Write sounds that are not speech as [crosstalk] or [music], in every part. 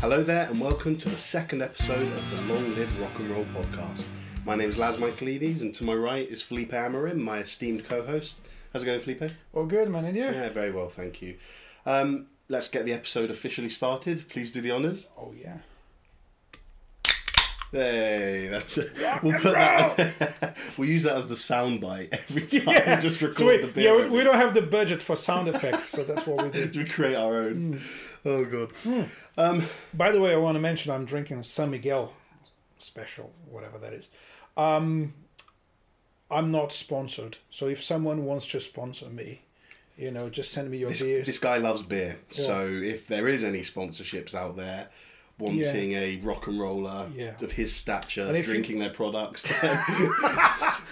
Hello there, and welcome to the second episode of the Long Live Rock and Roll podcast. My name is Laz Michaelides, and to my right is Felipe Amarim, my esteemed co-host. How's it going, Felipe? All good, man, and you? Yeah, very well, thank you. Um, let's get the episode officially started. Please do the honours. Oh yeah. Hey, that's it. We'll put that. [laughs] we'll use that as the soundbite every time. Yeah. We just record So we, the bit. yeah, we, we don't have the budget for sound effects, so that's what we do. [laughs] we create our own. [laughs] Oh god. Um, By the way, I want to mention I'm drinking a San Miguel special, whatever that is. Um, I'm not sponsored, so if someone wants to sponsor me, you know, just send me your this, beers. this guy loves beer, so if there is any sponsorships out there wanting a rock and roller Yeah. of his stature if you- drinking their products, [laughs] [laughs]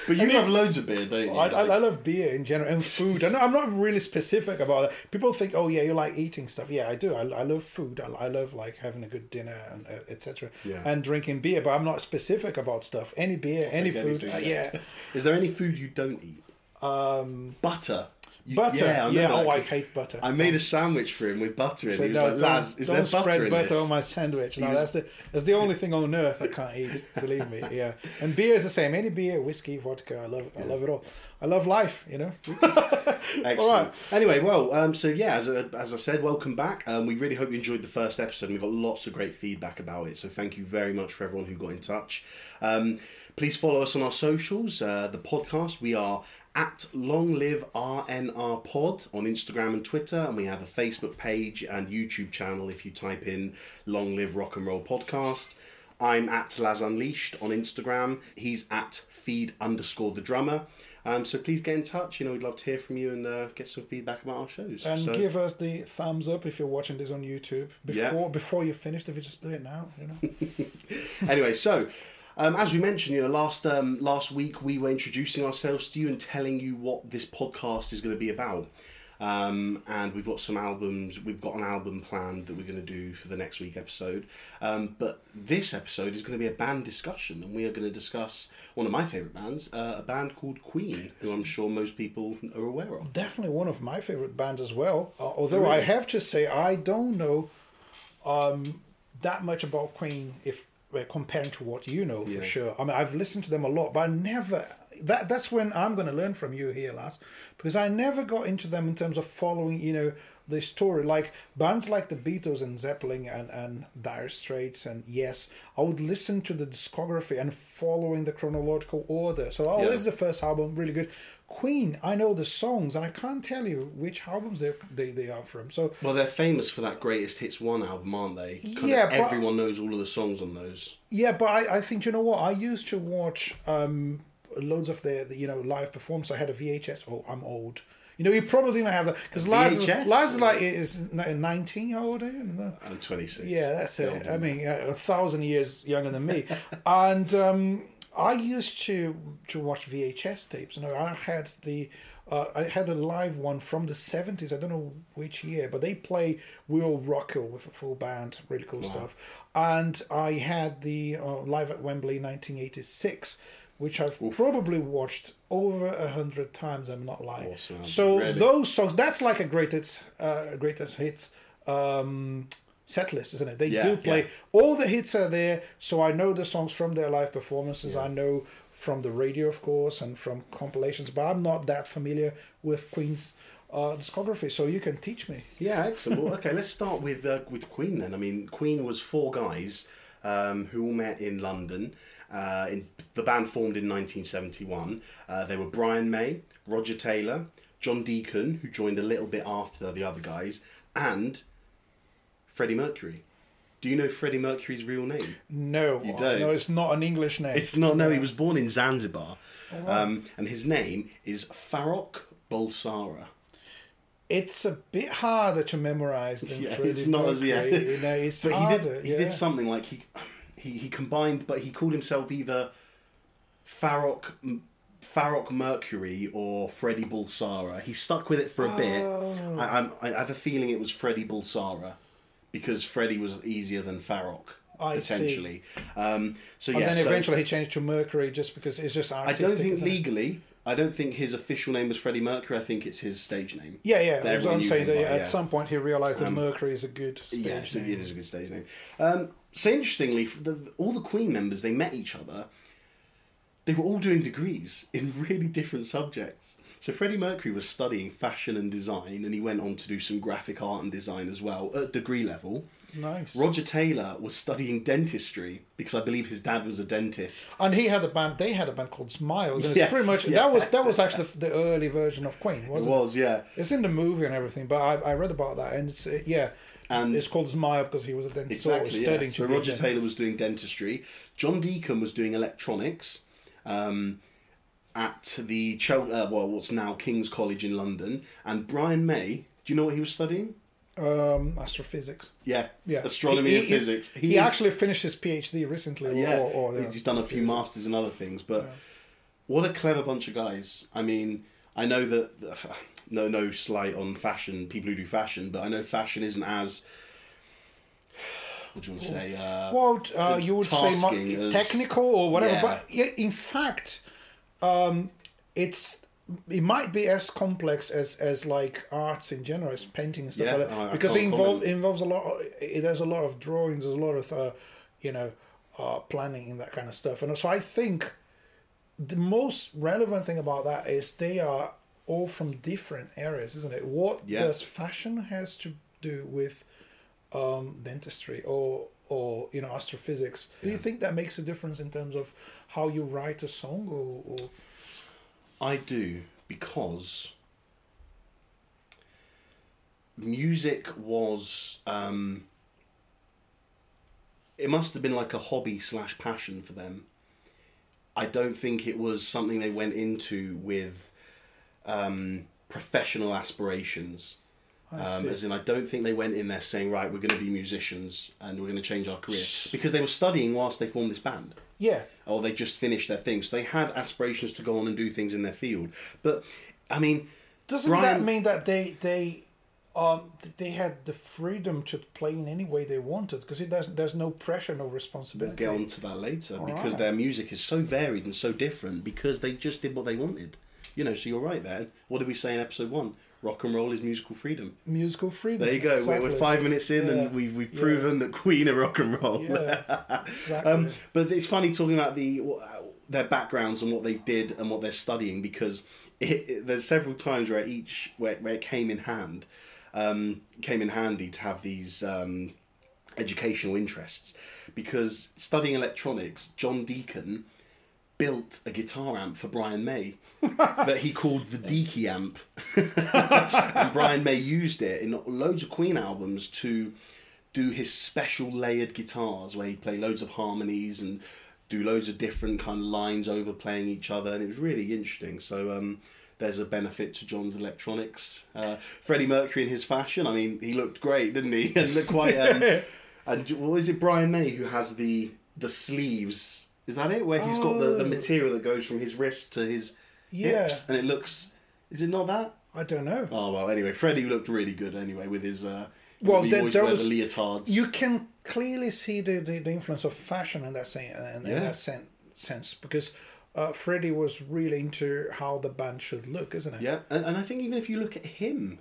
but you have loads of beer, don't you? I, I, I love beer in general and food. I I'm not really specific about it. People think, oh yeah, you like eating stuff. Yeah, I do. I, I love food. I, I love like having a good dinner and uh, etc. Yeah. And drinking beer, but I'm not specific about stuff. Any beer, any food. anything, uh, yeah. Is there any food you don't eat? Um, Butter. You- butter. Yeah, Yeah. I know oh, I hate butter. I made a sandwich for him with butter in. So he was no, like, don't, is there spread butter in butter this?" on my sandwich. No, was- that's the that's the only thing on earth I can't eat. Believe me, yeah. And beer is the same. Any beer, whiskey, vodka, I love. I love it all. I love life. You know. Excellent. [laughs] All right. Anyway, well, um, so yeah, as, uh, as I said, welcome back. Um, we really hope you enjoyed the first episode, and we got lots of great feedback about it. So thank you very much for everyone who got in touch. Um, please follow us on our socials. Uh, the podcast we are at Long Live RNR Pod on Instagram and Twitter, and we have a Facebook page and YouTube channel. If you type in Long Live Rock and Roll Podcast. I'm at Laz Unleashed on Instagram. He's at feed underscore the drummer. Um, so please get in touch. You know, we'd love to hear from you and uh, get some feedback about our shows. And so, give us the thumbs up if you're watching this on YouTube Yeah. before before you finish. If you just do it now, you know. [laughs] anyway, so um, as we mentioned, you know, last um, last week we were introducing ourselves to you and telling you what this podcast is going to be about. Um, and we've got some albums. We've got an album planned that we're going to do for the next week episode. Um, but this episode is going to be a band discussion, and we are going to discuss one of my favourite bands, uh, a band called Queen, who I'm sure most people are aware of. Definitely one of my favorite bands as well. Uh, although I have to say I don't know um, that much about Queen if comparing to what you know for Yeah. sure. I mean, I've listened to them a lot, but I never. That that's when I'm going to learn from you here, Laz, because I never got into them in terms of following, you know, the story. Like bands like the Beatles and Zeppelin and and Dire Straits and Yes, I would listen to the discography and following the chronological order. So, oh, Yeah. this is the first album, really good. Queen, I know the songs, and I can't tell you which albums they they, they are from. So Well, they're famous for that Greatest Hits 1 album, aren't they? Kind Yeah, everyone knows all of the songs on those. Yeah, but I, I think you know what I used to watch um loads of their the, you know live performance. I had a VHS. Oh, I'm old. You know, you probably don't have that because VHS? Laz is like is nineteen. How old you? I'm 26. Yeah, that's Yeah, it. I mean, uh, a thousand years younger than me, [laughs] and um, I used to to watch VHS tapes. You know, I had the. Uh, I had a live one from the 70s. I don't know which year, but they play Will Rock You with a full band. Really cool stuff. And I had the uh, live at Wembley 1986, which I've probably watched over a hundred times. I'm not lying. Awesome. So Really? those songs, that's like a greatest, uh, greatest hits um, set list, isn't it? They Yeah, do play yeah. all the hits are there, so I know the songs from their live performances. I know from the radio, of course, and from compilations, but I'm not that familiar with Queen's uh, discography, so you can teach me. Yeah, excellent. Well, okay, let's start with uh, with Queen then. I mean, Queen was four guys um, who all met in London. Uh, in, the band formed in 1971. Uh, they were Brian May, Roger Taylor, John Deacon, who joined a little bit after the other guys, and Freddie Mercury. Do you know Freddie Mercury's real name? No, You don't? no, it's not an English name. It's not. No, he was born in Zanzibar, um, and his name is Farrokh Bulsara. It's a bit harder to memorize than [laughs] Yeah, Freddie it's not as- yeah. Mercury, You know, it's [laughs] But he harder. did. He did something like he, he he combined, but he called himself either Farrokh Farrokh Mercury or Freddie Bulsara. He stuck with it for a bit. Oh. I, I'm, I have a feeling it was Freddie Bulsara because Freddie was easier than Farrokh. I see. potentially. Um, so And yeah, then so eventually he changed to Mercury just because it's just I don't think it? legally I don't think his official name was Freddie Mercury. I think it's his stage name. Yeah, yeah. That That's what everyone I'm saying. That by, at some point he realised that Um, Mercury is a good stage yeah, name. it is a good stage name. Um, so interestingly, the, all the Queen members they met each other. They were all doing degrees in really different subjects. So Freddie Mercury was studying fashion and design, and he went on to do some graphic art and design as well at degree level. Nice. Roger Taylor was studying dentistry because I believe his dad was a dentist. And he had a band. They had a band called Smiles, and it's Yes, pretty much yeah. that was that was actually the, the early version of Queen, wasn't it? was, yeah. It's in the movie and everything, but I, I read about that, and it's uh, yeah, And- it's called Smile because he was a dentist, Exactly. Yeah. So Roger. Taylor was doing dentistry. John Deacon was doing electronics um, at the Chel- uh, well, what's now King's College in London. And Brian May, do you know what he was studying? um, astrophysics. Yeah, Yeah, astronomy He- and physics. He, is- actually finished his PhD recently. Or, yeah, or, or, yeah. he's done a few masters and other things, but what a clever bunch of guys. I mean, I know that [sighs] no, no slight on fashion, people who do fashion, but I know fashion isn't as what do you want to say? Uh, Well, uh, you would say as- technical or whatever, Yeah. but in fact, um, it's it might be as complex as as like arts in general, as painting and stuff Yeah, like that, I- I because it involves involves a lot. It has a lot of drawings. There's a lot of uh, you know uh, planning and that kind of stuff, and so I think the most relevant thing about that is they are all from different areas, isn't it? What Yeah. does fashion has to do with um, dentistry or or you know astrophysics? Do you think that makes a difference in terms of how you write a song or? or... I do because music was um, it must have been like a hobby slash passion for them. I don't think it was something they went into with um, professional aspirations. Um, as in, I don't think they went in there saying, "Right, we're going to be musicians and we're going to change our career," because they were studying whilst they formed this band Yeah, or they just finished their thing. So they had aspirations to go on and do things in their field. But I mean, doesn't that mean that they they um they had the freedom to play in any way they wanted because it does there's no pressure, no we'll responsibility. get on to that later All because right. their music is so varied and so different because they just did what they wanted. You know, so you're right there. What did we say in episode one? Rock and roll is musical freedom. Musical freedom. There you go. We're, Exactly. we're five minutes in Yeah. and we've we've Yeah. proven that Queen are rock and roll. Yeah, [laughs] exactly. Um, but it's funny talking about the their backgrounds and what they did and what they're studying because it, it- there's several times where each where, where it came in hand um, came in handy to have these um, educational interests because studying electronics, John Deacon built a guitar amp for Brian May that he called the [laughs] Deaky amp, [laughs] and Brian May used it in loads of Queen albums to do his special layered guitars where he'd play loads of harmonies and do loads of different kind of lines overplaying each other and it was really interesting. So um, there's a benefit to John's electronics. Uh, Freddie Mercury in his fashion I mean he looked great didn't he? [laughs] And looked quite um, and what is it Brian May who has the the sleeves is that it where he's got the, the Oh. material that goes from his wrist to his Yeah. hips and it looks is it not that I don't know. oh well anyway Freddie looked really good anyway with his uh, Well, he there- always there wear was- the leotards You can clearly see the, the, the influence of fashion in that sen- in, in Yeah. that sen- sense because uh, Freddie was really into how the band should look, isn't it? Yeah, and, and I think even if you look at him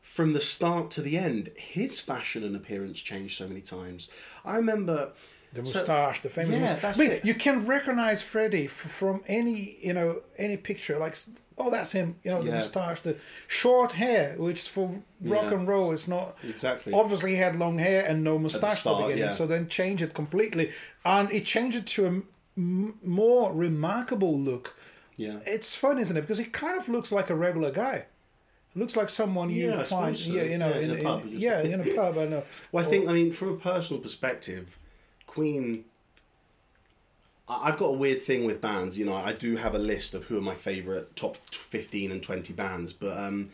from the start to the end, his fashion and appearance changed so many times. I remember The so- moustache, the famous Yeah, moustache. that's I mean, it. you can recognize Freddie f- from any you know any picture. Like, oh, that's him. You know, the Yeah. moustache, the short hair, which for rock Yeah. and roll is not Exactly. Obviously, he had long hair and no moustache at the start, beginning. yeah. So then change it completely, and it changed it to a m- more remarkable look. yeah, It's fun, isn't it? Because he kind of looks like a regular guy. It looks like someone you Yeah, find, so. yeah, you know, Yeah, in in, a pub, in- yeah, in a pub. I know. Well, I think I mean from a personal perspective, Queen. I've got a weird thing with bands. You know, I do have a list of who are my favorite top fifteen and twenty bands, but um,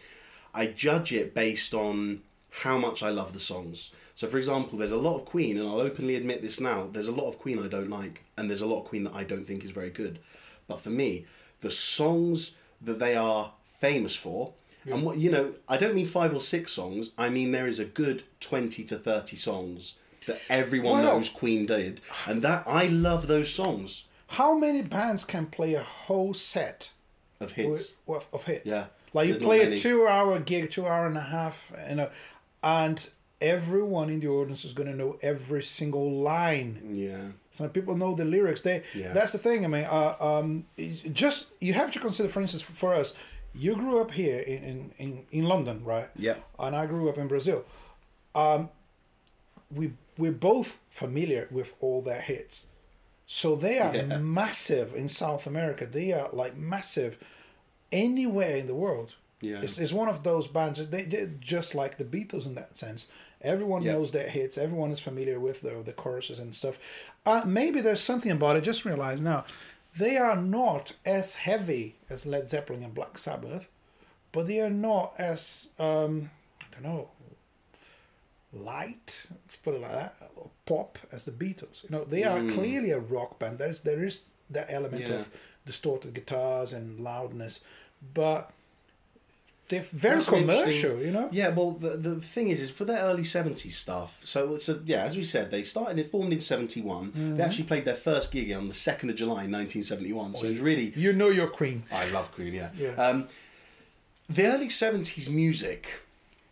I judge it based on how much I love the songs. So, for example, there's a lot of Queen, and I'll openly admit this now. There's a lot of Queen I don't like, and there's a lot of Queen that I don't think is very good. But for me, the songs that they are famous for, and what you know, I don't mean five or six songs. I mean there is a good twenty to thirty songs that everyone Well- knows Queen did, and that I love those songs. How many bands can play a whole set of hits. Of, of hits. Yeah. Like you There's play a two-hour gig, two hour and a half, you know, and everyone in the audience is going to know every single line. Yeah. Some people know the lyrics. They Yeah. that's the thing. I mean, uh, um, just you have to consider, for instance, for us, you grew up here in in, in, in London, right? Yeah. And I grew up in Brazil. Um, we we're both familiar with all their hits, so they are Yeah. massive in South America. They are like massive anywhere in the world. Yeah. It's, it's one of those bands. They, they're just like the Beatles in that sense. Everyone Yeah. knows their hits. Everyone is familiar with the, the choruses and stuff. Uh, maybe there's something about it. Just realize now, they are not as heavy as Led Zeppelin and Black Sabbath, but they are not as um, I don't know light. Let's put it like that. Or pop as the Beatles. You know, they are clearly a rock band. There's there is that element Mm. Yeah. of distorted guitars and loudness, but they're very That's commercial. You know. Yeah, well, the, the thing is, is for their early 70s stuff, so, so yeah, as we said, they started, it formed in 71. Mm-hmm. They actually played their first gig on the 2nd of July, 1971. So it was really, You know your Queen. I love Queen, yeah. Yeah. Um, the early 70s music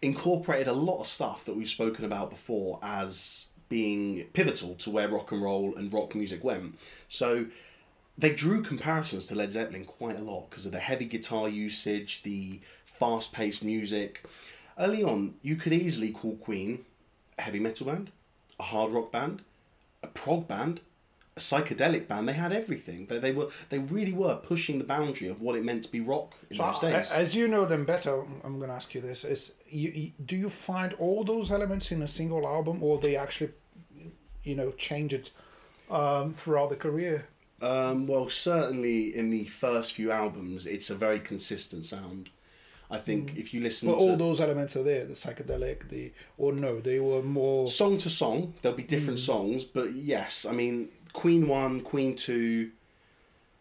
incorporated a lot of stuff that we've spoken about before as being pivotal to where rock and roll and rock music went. So they drew comparisons to Led Zeppelin quite a lot because of the heavy guitar usage, the fast paced music. Early on, you could easily call Queen a heavy metal band, a hard rock band, a prog band, a psychedelic band. They had everything. They, they were they really were pushing the boundary of what it meant to be rock in So, those days. as you know them better, I'm going to ask you this: Is you, do you find all those elements in a single album, or they actually, you know, change it um, throughout the career? Um, well, certainly in the first few albums, it's a very consistent sound. I think if you listen But to all those elements are there, the psychedelic, the or no, they were more. song to song, there'll be different songs, but yes, I mean Queen one, Queen two,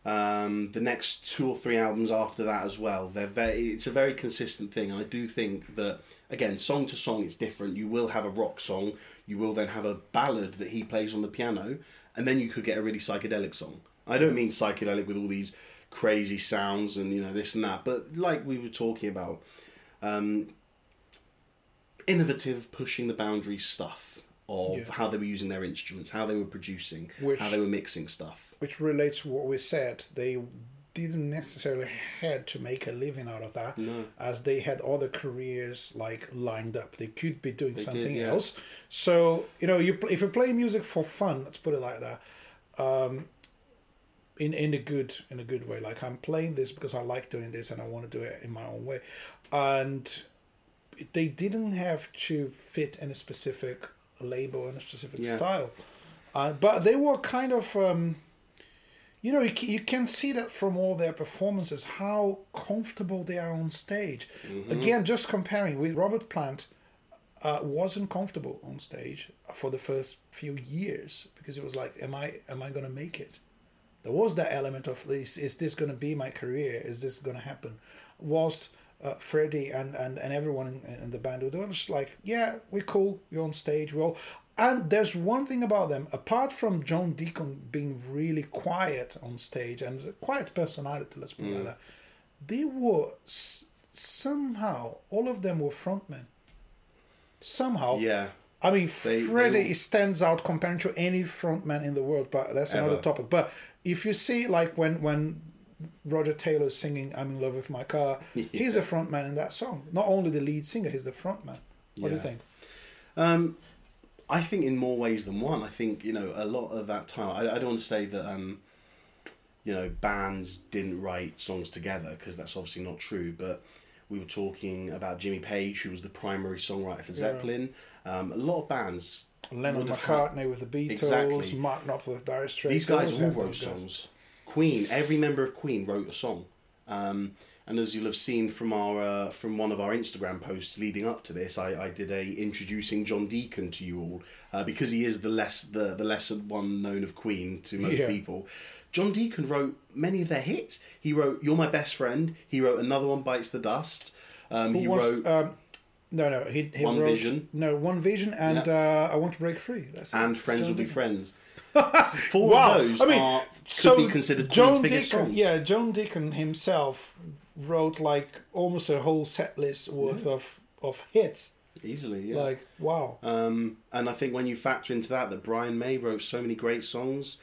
um, the next two or three albums after that as well. They're very. It's a very consistent thing. I do think that again, song to song, it's different. You will have a rock song. You will then have a ballad that he plays on the piano, and then you could get a really psychedelic song. I don't mean psychedelic with all these crazy sounds and you know this and that, but like we were talking about, um, innovative, pushing the boundaries stuff of Yeah. how they were using their instruments, how they were producing, Which- how they were mixing stuff. which relates to what we said. They didn't necessarily had to make a living out of that, No. as they had other careers like lined up. They could be doing did, something yeah. else. So you know, you if you play music for fun, let's put it like that. Um, in in a good in a good way, like I'm playing this because I like doing this and I want to do it in my own way, and they didn't have to fit in a specific label and a specific Yeah. style, uh, but they were kind of. Um, you know, you can, you can see that from all their performances how comfortable they are on stage. Again, just comparing with Robert Plant, uh, wasn't comfortable on stage for the first few years because it was like, am I am I going to make it? There was that element of this: is this going to be my career? Is this going to happen? Whilst uh, Freddie and, and, and everyone in, in the band they were just like, yeah, we're cool. You're on stage. We're all. And there's one thing about them, apart from John Deacon being really quiet on stage and a quiet personality, let's put it like that, they were s- somehow all of them were frontmen. Somehow, Yeah, I mean, They- they Freddie were- stands out compared to any frontman in the world, but that's another topic. But if you see, like when when Roger Taylor's singing "I'm in love with my car," he's a frontman in that song. Not only the lead singer, he's the frontman. What do you think? Um, I think in more ways than one. I think you know a lot of that time. I, I don't want to say that um, you know bands didn't write songs together because that's obviously not true. But we were talking about Jimmy Page, who was the primary songwriter for Zeppelin. Um, a lot of bands. Lennon have had- McCartney with the Beatles, Exactly. Martin Knopfler with Dire Straits. These guys all wrote songs. Queen, every member of Queen wrote a song. Um, and as you'll have seen from our uh, from one of our Instagram posts leading up to this, I, I did a introducing John Deacon to you all uh, because he is the less the, the lesser one known of Queen to most Yeah. people. John Deacon wrote many of their hits. He wrote "You're My Best Friend." He wrote another one, "Bites the Dust." Um, he was wrote um, No, no, he, he One wrote Vision. no One Vision and uh, I Want to Break Free. That's it. and Friends Joan Will Be Friends. [laughs] Four Wow, of those I mean, are could so be considered Joan Queen's biggest Deacon, songs. yeah, Joan Deacon himself wrote like almost a whole set list worth of of hits. Easily, yeah. Like wow, Um, and I think when you factor into that, that Brian May wrote so many great songs.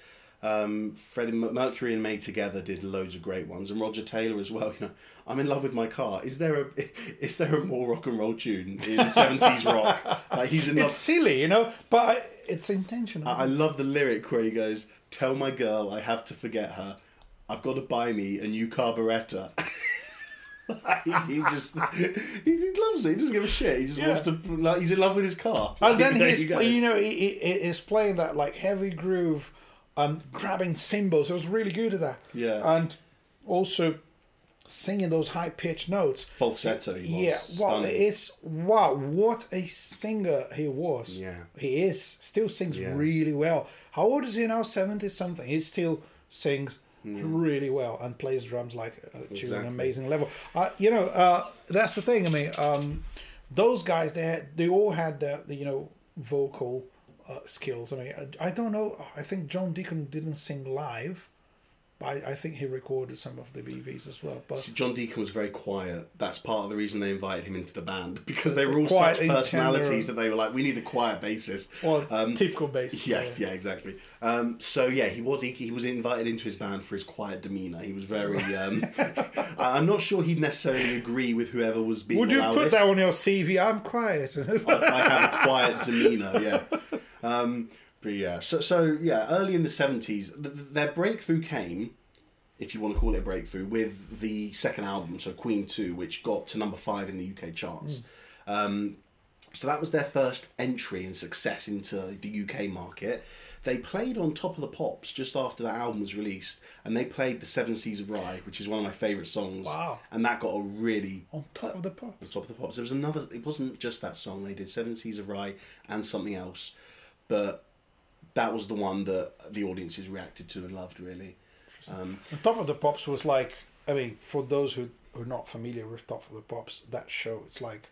Um, Freddie Mercury and May together did loads of great ones, and Roger Taylor as well. [laughs] You know, I'm in love with my car. Is there a [laughs] is there a more rock and roll tune in seventies rock? Like he's in love. it's silly, you know, but it's intentional. I I love the lyric where he goes, "Tell my girl I have to forget her. I've got to buy me a new carburettor." [laughs] he just [laughs] he, he loves it. He doesn't give a shit. He just Yeah. wants to like he's in love with his car. and [laughs] then There he's you you know he, he, playing that like heavy groove, um, grabbing cymbals. It was really good at that. Yeah. and also singing those high pitched notes. falsetto. He was Yeah, stunning. it's wow, what a singer he was. Yeah. he is still sings Yeah. really well. How old is he now? Seventy something. He still sings really well and plays drums like uh, to Exactly. an amazing level. Uh, you know, uh, that's the thing. I mean, um, those guys they had, they all had the, the you know vocal uh, skills. I mean, I, I don't know. I think John Deacon didn't sing live. But I, I think he recorded some of the BVs as well. But John Deacon was very quiet. That's part of the reason they invited him into the band because they were all such personalities that they were like, we need a quiet bassist. well, Um, typical bassist. [laughs] Yes, player. yeah, exactly. Um, so yeah, he was he, he was invited into his band for his quiet demeanour. He was very. [laughs] Um, I'm not sure he'd necessarily agree with whoever was being. Would you put that on your CV? I'm quiet. I have a quiet demeanour. Yeah. [laughs] Um, yeah, so so yeah, early in the seventies, th- th- their breakthrough came, if you want to call it a breakthrough, with the second album, so Queen Two, which got to number five in the UK charts. Um, so that was their first entry and success into the UK market. They played on Top of the Pops just after that album was released, and they played the Seven Seas of Rhye, which is one of my favourite songs. Wow. And that got a really on top of the pop. on top of the pops. There was another. It wasn't just that song. They did Seven Seas of Rhye and something else, but that was the one that the audiences reacted to and loved. Really, um, On top of the pops was like, I mean, for those who who are not familiar with Top of the Pops, that show, it's like,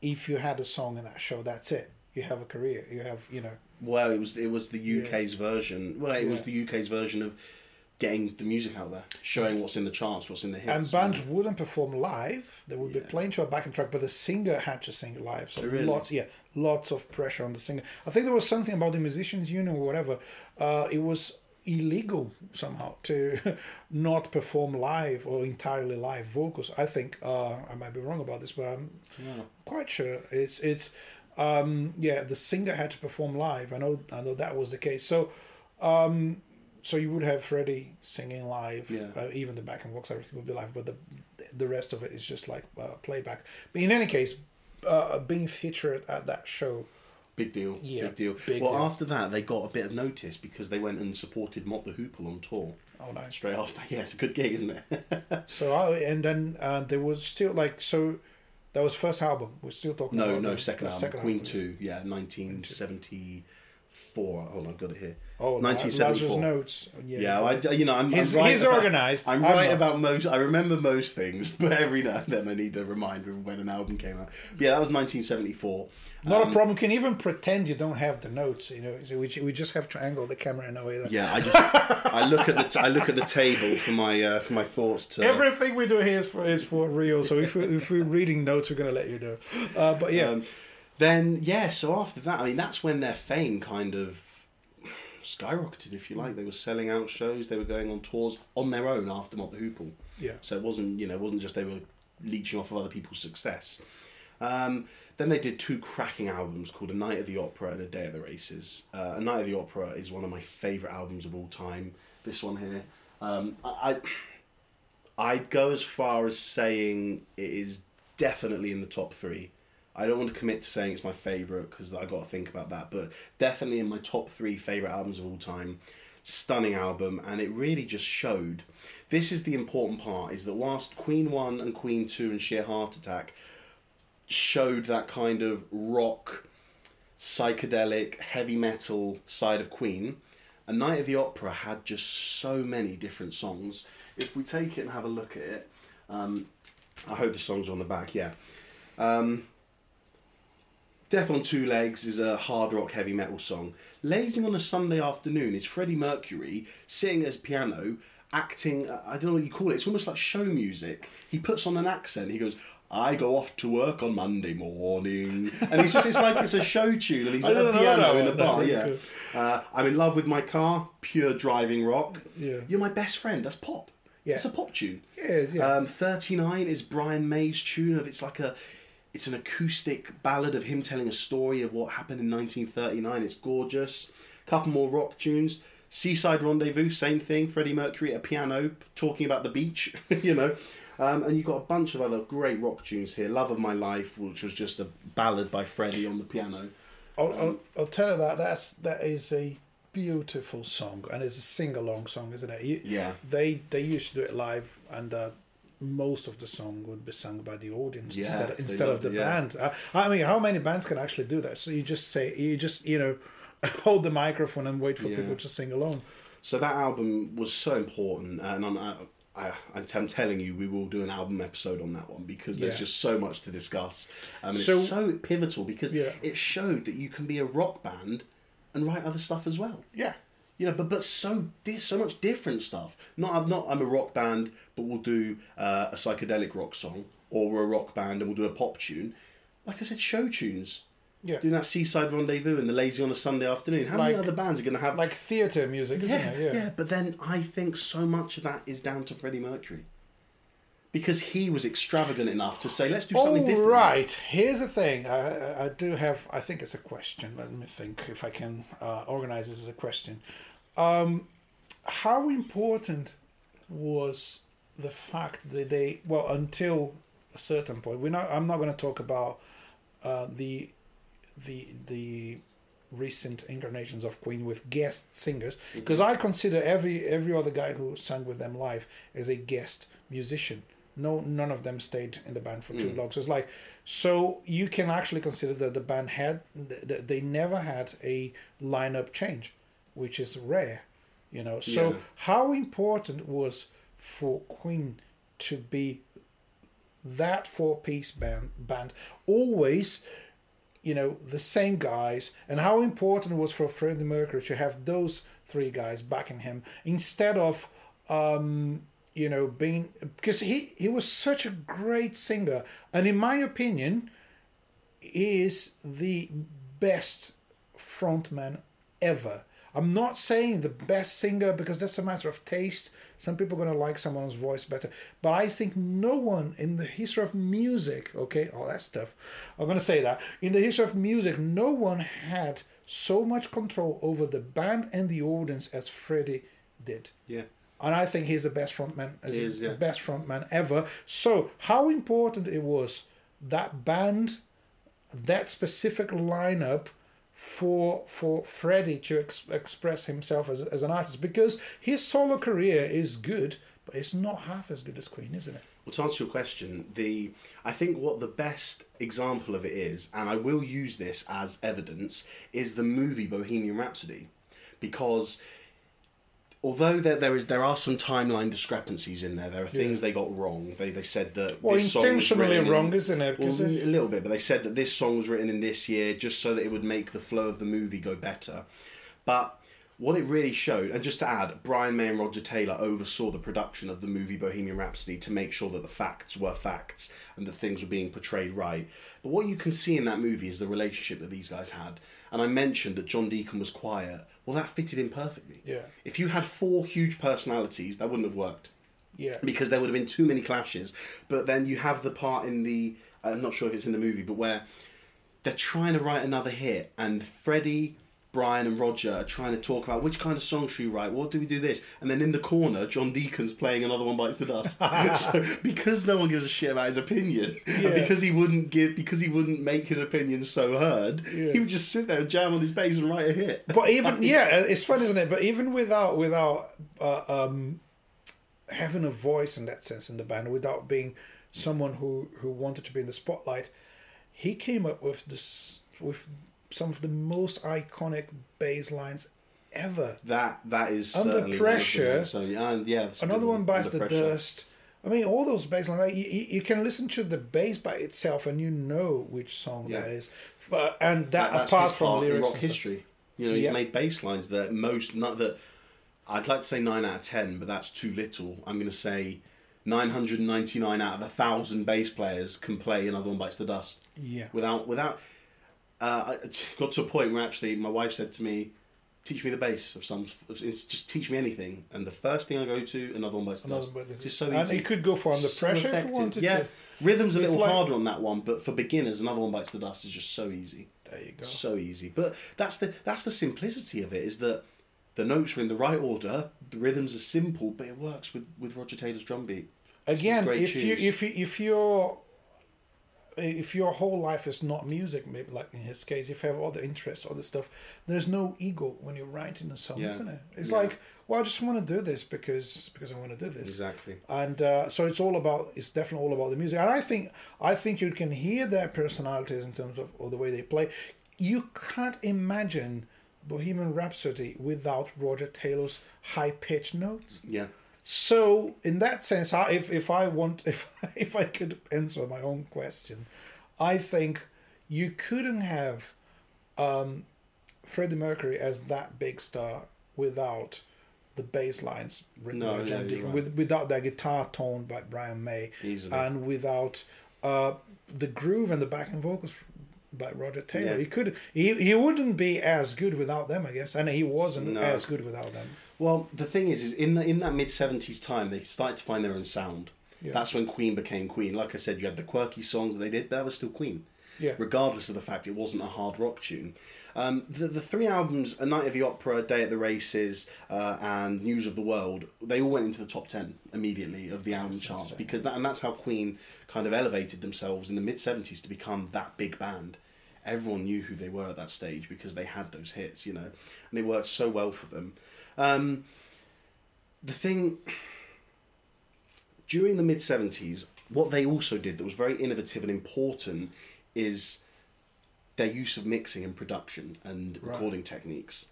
if you had a song in that show, that's it. You have a career. You have, you know, well, it was it was the UK's version. Well, it was the UK's version of getting the music out there, showing what's in the charts, what's in the hits. and bands wouldn't perform live. They would be playing to a backing track, but the singer had to sing live. So Oh, really? lots, yeah, lots of pressure on the singer. I think there was something about the musicians union or whatever. Uh, it was illegal somehow to [laughs] not perform live or entirely live vocals. I think uh, I might be wrong about this, but I'm Yeah. quite sure it's it's um, yeah the singer had to perform live. I know I know that was the case. So. Um, so you would have Freddie singing live, Yeah. uh, even the back and vocals, everything would be live, but the the rest of it is just like uh, playback. But in any case, uh, being featured at that show, Big deal. Yeah, big deal. big well, deal. after that, they got a bit of notice because they went and supported Mott the Hoople on tour oh nice. straight after. [laughs] Yeah, it's a good gig, isn't it? [laughs] So I, and then uh, there was still like so, that was first album. We're still talking No, about no, the- second the album. Queen Two, yeah, nineteen seventy four. Hold on, I've got it here. Oh, nineteen Lazarus notes. Yeah, Yeah, I, you know, I'm, He's- I'm right he's about- organised. I'm I'm right not. about most. I remember most things, [laughs] but every now and then I need a reminder of when an album came out. But yeah, that was 1974. Not Um, a problem. You can even pretend you don't have the notes. You know, so we, we just have to angle the camera in a way that Yeah, I just I look at the t- I look at the table for my uh, for my thoughts. To, everything we do here is for is for real. So if we, if we're reading notes, we're gonna let you know. Uh, but yeah, Um, then yeah, so after that, I mean, that's when their fame kind of skyrocketed, if you like. They were selling out shows. They were going on tours on their own after Mott the Hoople. yeah. So it wasn't, you know, it wasn't just they were leeching off of other people's success. Um, then they did two cracking albums called A Night of the Opera and A Day of the Races. Uh, A Night of the Opera is one of my favourite albums of all time. This one here. Um, I, I, I'd go as far as saying it is definitely in the top three. I don't want to commit to saying it's my favourite because I got to think about that, but definitely in my top three favourite albums of all time. Stunning album, and it really just showed. This is the important part: is that whilst Queen One and Queen Two and Sheer Heart Attack showed that kind of rock, psychedelic, heavy metal side of Queen, A Night of the Opera had just so many different songs. If we take it and have a look at it, um, I hope the songs on the back. Yeah. Um, Death on Two Legs is a hard rock heavy metal song. Lazing on a Sunday afternoon is Freddie Mercury sitting at his piano, acting. I don't know what you call it. It's almost like show music. He puts on an accent. He goes, "I go off to work on Monday morning," and he's just—it's like it's a show tune, and he's [laughs] at a piano in a bar. Yeah. Uh, I'm in love with my car. Pure driving rock. Yeah. You're my best friend. That's pop. Yeah. It's a pop tune. It is, yeah. Um, 39 is Brian May's tune of it's like a it's an acoustic ballad of him telling a story of what happened in 1939. It's gorgeous. A Couple more rock tunes. Seaside Rendezvous, same thing. Freddie Mercury at a piano talking about the beach, [laughs] you know. Um, and you've got a bunch of other great rock tunes here. Love of My Life, which was just a ballad by Freddie on the piano. I'll, I'll, I'll tell you that that's that is a beautiful song and it's a sing along song, isn't it? You, Yeah. They they used to do it live and uh, most of the song would be sung by the audience Yeah, instead instead of the it, yeah. band. I, I mean, how many bands can actually do that? So you just say you just you know [laughs] hold the microphone and wait for Yeah. people to sing along. So that album was so important, and I'm, I, I, I'm telling you, we will do an album episode on that one because there's Yeah. just so much to discuss. Um, and So- it's so pivotal because Yeah. it showed that you can be a rock band and write other stuff as well. Yeah. You know, but but so so much different stuff. Not I'm not I'm a rock band, but we'll do uh, a psychedelic rock song, or we're a rock band and we'll do a pop tune. Like I said, show tunes. Yeah. Doing that Seaside Rendezvous and the Lazy on a Sunday afternoon. How many other bands are going to have Like theatre music, isn't yeah, it? yeah, But then I think so much of that is down to Freddie Mercury. Because he was extravagant enough to say, let's do something All different. right. Here's the thing. I, I- do have. I think it's a question. Let me think if I can uh, organize this as a question. Um, how important was the fact that they? Well, until a certain point, we're not. I'm not going to talk about uh, the the the recent incarnations of Queen with guest singers because I consider every every other guy who sang with them live as a guest musician. No, none of them stayed in the band for too long. So it's like, so you can actually consider that the band had th- th- they never had a lineup change, which is rare, you know. So Yeah. how important was for Queen to be that four piece band band always you know the same guys and how important it was for Freddie Mercury to have those three guys backing him instead of um you know being because he he was such a great singer and in my opinion is the best frontman ever. I'm not saying the best singer because that's a matter of taste. Some people are going to like someone's voice better. But i think no one in the history of music okay all that stuff i'm going to say that in the history of music no one had so much control over the band and the audience as freddie did. Yeah. And I think he's the best frontman, as is, yeah. the best frontman ever. So, how important it was that band, that specific lineup for for Freddie to ex- express himself as, as an artist because his solo career is good, but it's not half as good as Queen, isn't it? Well, to answer your question, the I think what the best example of it is, and I will use this as evidence, is the movie Bohemian Rhapsody, because although there there is there are some timeline discrepancies in there, there are things they got wrong. They they said that Well, this song was intentionally written in- wrong, isn't it? Well, a little bit, but they said that this song was written in this year just so that it would make the flow of the movie go better. But what it really showed, and just to add, Brian May and Roger Taylor oversaw the production of the movie Bohemian Rhapsody to make sure that the facts were facts and that things were being portrayed right. But what you can see in that movie is the relationship that these guys had. And I mentioned that John Deacon was quiet. Well, that fitted in perfectly. Yeah. If you had four huge personalities, that wouldn't have worked yeah, because there would have been too many clashes. But then you have the part in the I'm not sure if it's in the movie, but where they're trying to write another hit, and Freddie, Brian, and Roger are trying to talk about which kind of song should we write. What do we do this? And then in the corner, John Deacon's playing another one bites the dust. [laughs] so because no one gives a shit about his opinion, Yeah. because he wouldn't give, because he wouldn't make his opinion so heard, Yeah. he would just sit there and jam on his bass and write a hit. but even [laughs] yeah, it's fun, isn't it? But even without without uh, um, having a voice in that sense in the band, without being someone who who wanted to be in the spotlight, he came up with this with some of the most iconic bass lines ever. That that is Under Pressure, One of them. so yeah, and yeah, Another one bites the Pressure. dust. I mean, all those bass lines, like, you, you can listen to the bass by itself and you know which song Yeah. that is. But, and that, that's apart from lyrics. rock history. You know, he's Yeah. made bass lines that most not that I'd like to say nine out of ten, but that's too little. I'm going to say nine hundred ninety nine out of a thousand bass players can play another one bites the dust Yeah. without without. Uh, I got to a point where actually my wife said to me, "Teach me the bass of some. It's just teach me anything." And the first thing I go to, another one bites the dust. One Bites the Just so and easy. you could go for under So pressure if you wanted yeah, to. rhythm's a little like- harder on that one, but for beginners, another one bites the dust is just so easy. There you go. So easy. But that's the that's the simplicity of it is that the notes are in the right order, the rhythms are simple, but it works with, with Roger Taylor's drum beat. Again, if you if you if you're if your whole life is not music, maybe like in his case, if you have other interests, other stuff, there's no ego when you're writing a song, Yeah. isn't it? It's Yeah. like, well, I just want to do this because because I want to do this. Exactly. and uh, so it's all about it's definitely all about the music and i think i think you can hear their personalities in terms of or the way they play you can't imagine bohemian rhapsody without roger taylor's high pitched notes Yeah. So in that sense I, if, if i want [laughs] if if i could answer my own question i think you couldn't have um, freddie mercury as that big star without the bass lines written No, by john you're deacon right. with, without that guitar tone by brian may Easily. and without uh, the groove and the backing vocals by roger taylor Yeah. he could he, he wouldn't be as good without them i guess and he wasn't No. as good without them Well, the thing is, is in the, in that mid seventies time, they started to find their own sound. Yeah. That's when Queen became Queen. Like I said, you had the quirky songs that they did, but that was still Queen. Yeah. Regardless of the fact it wasn't a hard rock tune. Um, the the three albums, A Night of the Opera, Day at the Races, uh, and News of the World, they all went into the top ten immediately of the album That's charts insane. because that and that's how Queen kind of elevated themselves in the mid seventies to become that big band. Everyone knew who they were at that stage because they had those hits, you know, and it worked so well for them. Um, the thing during the mid 70s, what they also did that was very innovative and important is their use of mixing and production and Right. recording techniques.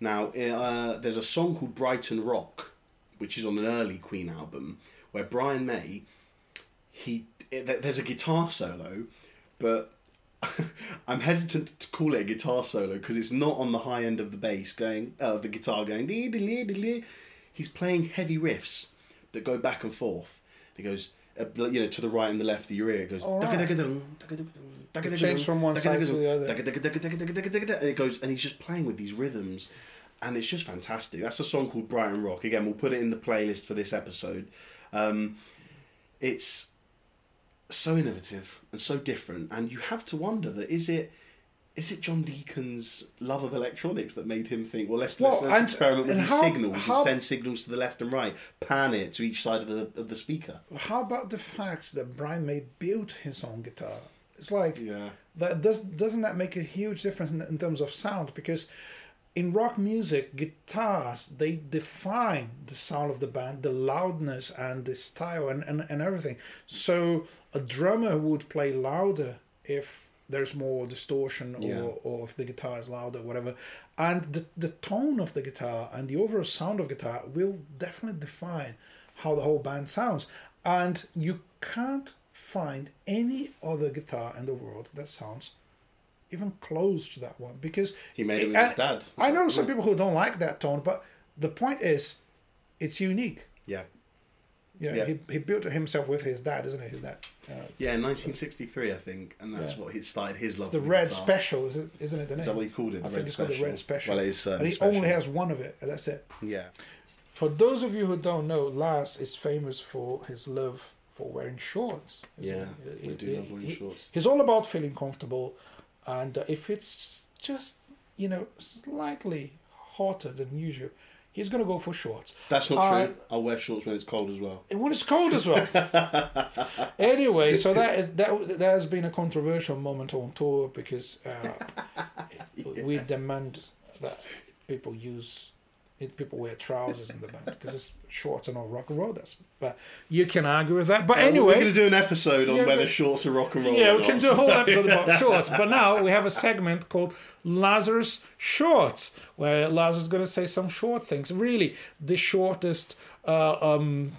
Now, uh, there's a song called Brighton Rock, which is on an early Queen album, where Brian May, he th- there's a guitar solo, but [laughs] I'm hesitant to call it a guitar solo because it's not on the high end of the bass going, uh, the guitar going. dee, dee, dee, dee, dee. He's playing heavy riffs that go back and forth. He goes, uh, you know, to the right and the left of your ear. It goes. Right. "Dugga-dugga-dung, dugga-dugga-dung, dugga-dugga-dung, change from one side to the other. and it goes, and he's just playing with these rhythms, and it's just fantastic. That's a song called Brighton Rock. Again, we'll put it in the playlist for this episode. Um, it's so innovative and so different, and you have to wonder that is it is it John Deacon's love of electronics that made him think, well, let's, let's, let's and- experiment with these how- signals how- and send signals to the left and right, pan it to each side of the of the speaker. How about the fact that Brian May built his own guitar? It's like Yeah. that does doesn't that make a huge difference in, in terms of sound? Because in rock music, guitars they define the sound of the band, the loudness and the style and, and, and everything. So a drummer would play louder if there's more distortion or, Yeah. or if the guitar is louder, whatever. And the, the tone of the guitar and the overall sound of guitar will definitely define how the whole band sounds. And you can't find any other guitar in the world that sounds even close to that one because He made it with and his dad. I know some people who don't like that tone, but the point is, it's unique. Yeah. You know, Yeah. he, he built it himself with his dad, isn't it? His dad. Uh, Yeah, in 1963, I think, and that's Yeah. what he started his love. it's the Red guitar. Special, is it? Isn't it the name? Is that what he called it? The I Red think it's called the Special? Red Special. Well, it is certainly and he special. only has one of it, and that's it. Yeah. For those of you who don't know, Laz is famous for his love for wearing shorts. isn't Yeah, he? I do He- love wearing he- shorts. He's all about feeling comfortable, and uh, if it's just you know slightly hotter than usual, he's gonna go for shorts. That's not Uh, true. I'll wear shorts when it's cold as well. When it's cold as well. [laughs] anyway, so that is that. That has been a controversial moment on tour because uh, [laughs] we demand that people use people wear trousers in the band because it's shorts and not rock and roll. That's but you can argue with that. But Uh, we're going to do an episode on Yeah, whether shorts are rock and roll. yeah, we can do a whole [laughs] episode about shorts. But now we have a segment called Lazarus Shorts, where Lazarus is going to say some short things. Really, the shortest uh, um,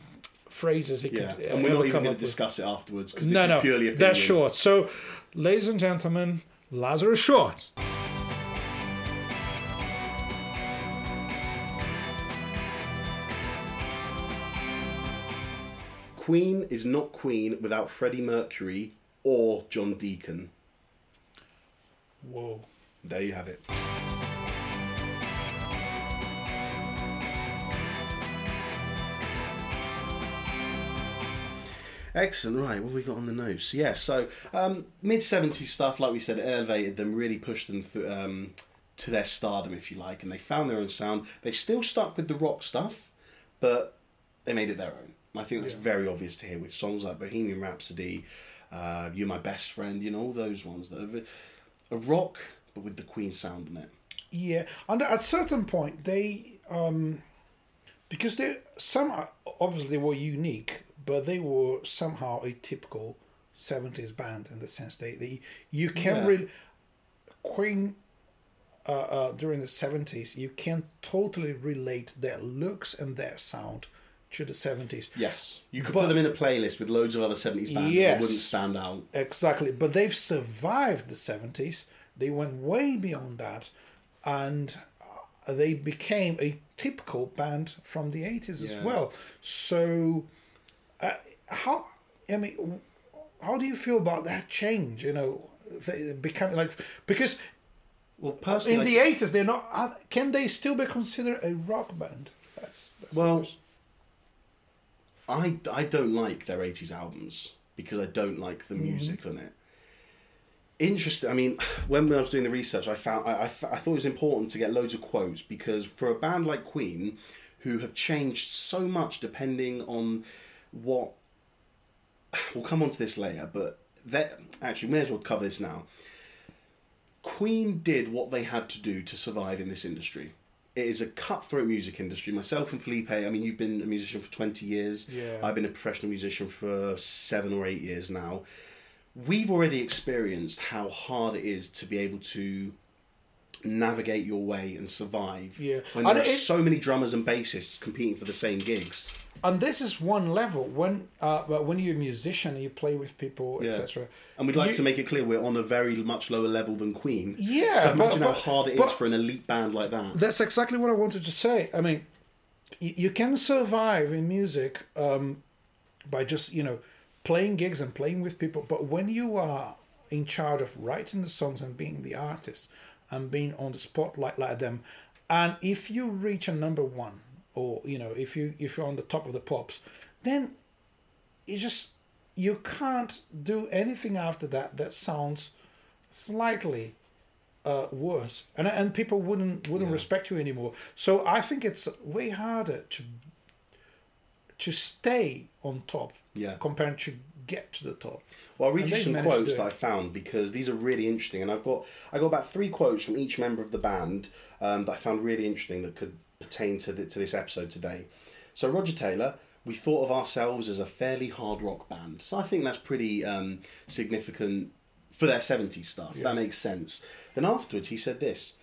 phrases he Yeah, could. and we're not even going to with. discuss it afterwards because this No, is no, purely opinion. that's short. So, ladies and gentlemen, Lazarus Short. Queen is not Queen without Freddie Mercury or John Deacon. Whoa. There you have it. Excellent. Right, what have we got on the notes? Yeah, so um, mid 70s stuff, like we said, elevated them, really pushed them through, um, to their stardom, if you like, and they found their own sound. They still stuck with the rock stuff, but they made it their own. I think that's Yeah. very obvious to hear with songs like Bohemian Rhapsody, uh, You're My Best Friend, you know, all those ones that are a rock, but with the Queen sound in it. Yeah, and at a certain point, they um, because they some obviously they were unique, but they were somehow a typical seventies band in the sense they, they you can Yeah. really Queen uh, uh, during the seventies you can totally relate their looks and their sound to the seventies. Yes, you could But- put them in a playlist with loads of other 70s bands Yes. that wouldn't stand out. Exactly, but they've survived the seventies. They went way beyond that, and uh, they became a typical band from the eighties as well. So, uh, how I mean, how do you feel about that change? You know, becoming like because Well, personally, in the eighties they're not. Can they still be considered a rock band? That's, that's Well. I, I don't like their 80s albums because I don't like Mm-hmm. the music on it. Interesting. I mean, [sighs] when I was doing the research, I found I I thought it was important to get loads of quotes because for a band like Queen, who have changed so much depending on what. [sighs] We'll come on to this later, but that actually, may as well cover this now. Queen did what they had to do to survive in this industry. It is a cutthroat music industry. Myself and Felipe, I mean, you've been a musician for 20 years. Yeah. I've been a professional musician for seven or eight years now. We've already experienced how hard it is to be able to navigate your way and survive Yeah. when And there are it- so many drummers and bassists competing for the same gigs. And this is one level when uh, when you're a musician you play with people Yeah. etc And we'd like You- to make it clear we're on a very much lower level than Queen. Yeah, So but- imagine how hard it is for an elite band like that. That's exactly what I wanted to say. I mean, you, you can survive in music um, by just you know playing gigs and playing with people, but when you are in charge of writing the songs and being the artist and being on the spotlight like them, and if you reach a number one or you know if you if you're on the top of the pops, then you just you can't do anything after that that sounds slightly uh, worse, and and people wouldn't wouldn't Yeah. respect you anymore. So I think it's way harder to to stay on top Yeah. compared to get to the top. Well, I'll read And you some quotes that. I found because these are really interesting, and I've got I got about three quotes from each member of the band um, that I found really interesting that could pertain to the, to this episode today. So Roger Taylor, we thought of ourselves as a fairly hard rock band, so I think that's pretty um, significant for their '70s stuff. Yeah. That makes sense. Then afterwards, he said this.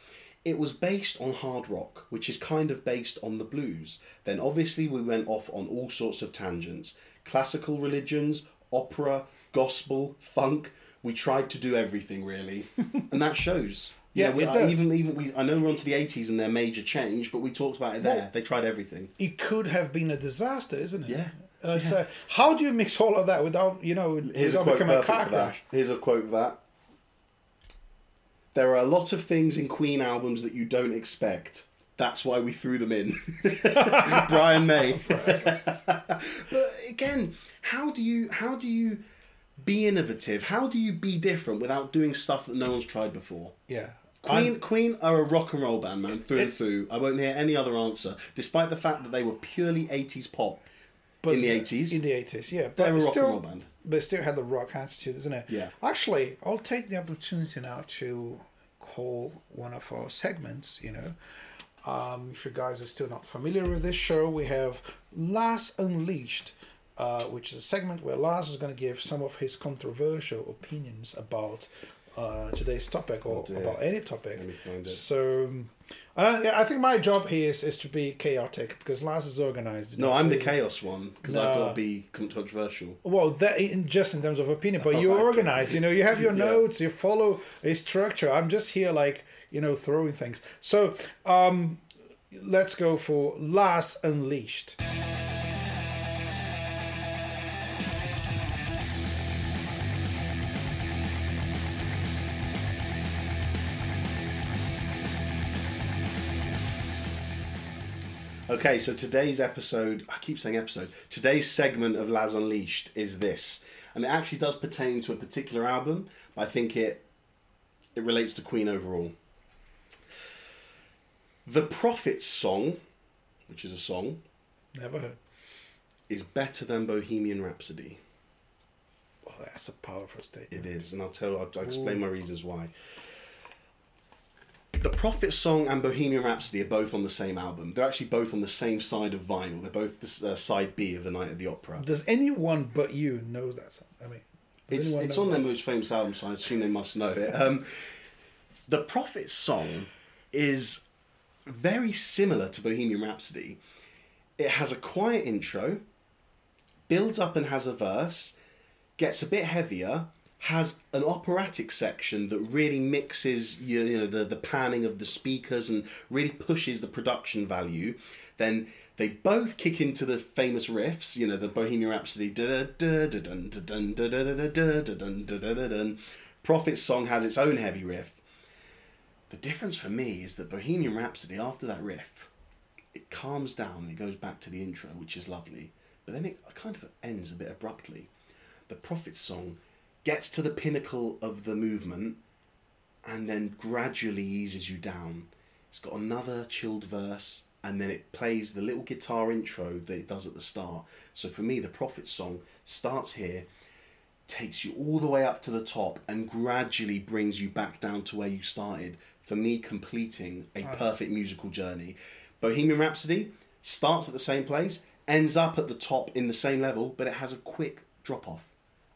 It was based on hard rock, which is kind of based on the blues. Then obviously we went off on all sorts of tangents. Classical religions, opera, gospel, funk. We tried to do everything really. [laughs] and that shows. Yeah, we, it does. Even, even we, I know we're on to the 80s and their major change, but we talked about it there. Well- they tried everything. It could have been a disaster, isn't it? Yeah. Uh, So how do you mix all of that without you know Here's a without quote becoming a car crash? Here's a quote for that. There are a lot of things in Queen albums that you don't expect. That's why we threw them in. [laughs] Brian May. [laughs] but again, how do you how do you be innovative? How do you be different without doing stuff that no one's tried before? Yeah. Queen, And- Queen are a rock and roll band, man, through and through. I won't hear any other answer, despite the fact that they were purely 80s pop. but in the 80s. In the eighties, yeah. But They're a rock and still, roll band. But it still had the rock attitude, isn't it? Yeah. Actually, I'll take the opportunity now to call one of our segments, you know. Um, if you guys are still not familiar with this show, we have Laz Unleashed, uh, which is a segment where Laz is going to give some of his controversial opinions about uh, today's topic or Oh, about any topic. Let me find it. So, I, I think my job here is, is to be chaotic because Laz is organized. No, I'm the chaos one because I've got to be controversial. Well, that in, just in terms of opinion, but Oh, you're organized. You know, you have your [laughs] Yeah. notes. You follow a structure. I'm just here, like you know, throwing things. So, um, let's go for Laz Unleashed. Okay, so today's episode, I keep saying episode, today's segment of Laz Unleashed is this. And it actually does pertain to a particular album, but I think it it relates to Queen overall. The Prophet's song, which is a song, Never heard. is better than Bohemian Rhapsody. Well, that's a powerful statement. It is, and I'll tell. I'll, I'll explain my reasons why. The Prophet song and Bohemian Rhapsody are both on the same album. They're actually both on the same side of vinyl. They're both the uh, side B of the Night at the Opera. Does anyone but you know that song? I mean, It's, it's on their most famous album, so I assume they must know it. Um, the Prophet song is very similar to Bohemian Rhapsody. It has a quiet intro, builds up and has a verse, gets a bit heavier, has an operatic section that really mixes you, know the, the panning of the speakers and really pushes the production value. Then they both kick into the famous riffs, you know, the Bohemian Rhapsody. Prophet's song has its own heavy riff. The difference for me is that Bohemian Rhapsody, after that riff, it calms down and it goes back to the intro, which is lovely. But then it kind of ends a bit abruptly. The Prophet song gets to the pinnacle of the movement and then gradually eases you down. It's got another chilled verse and then it plays the little guitar intro that it does at the start. So for me, the Prophet song starts here, takes you all the way up to the top, and gradually brings you back down to where you started. For me, completing a Nice. perfect musical journey. Bohemian Rhapsody starts at the same place, ends up at the top in the same level, but it has a quick drop off.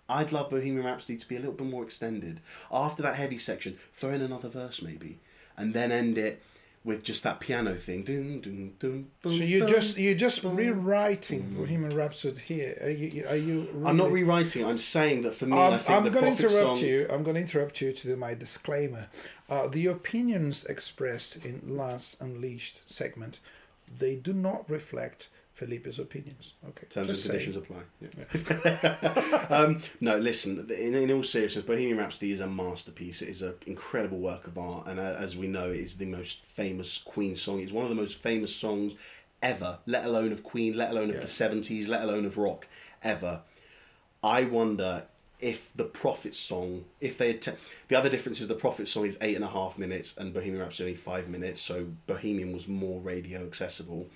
I'd love Bohemian Rhapsody to be a little bit more extended. After that heavy section, throw in another verse maybe, and then end it with just that piano thing. Dun, dun, dun, So dun, you dun. just you're just rewriting Bohemian Rhapsody here. Are you? Are you I'm not rewriting. I'm saying that for me, I Um, think I'm the going to interrupt song. you. I'm going to interrupt you to do my disclaimer. Uh, the opinions expressed in Laz Unleashed segment, they do not reflect Felipe's opinions. Okay, Terms just and conditions apply. Yeah. [laughs] um, no, listen. In, in all seriousness, Bohemian Rhapsody is a masterpiece. It is an incredible work of art, and uh, as we know, it is the most famous Queen song. It's one of the most famous songs ever. Let alone of Queen. Let alone of Yeah. the seventies. Let alone of rock ever. I wonder if the Prophet song, if they had te- the other difference is the Prophet song is eight and a half minutes and Bohemian Rhapsody only five minutes, so Bohemian was more radio accessible.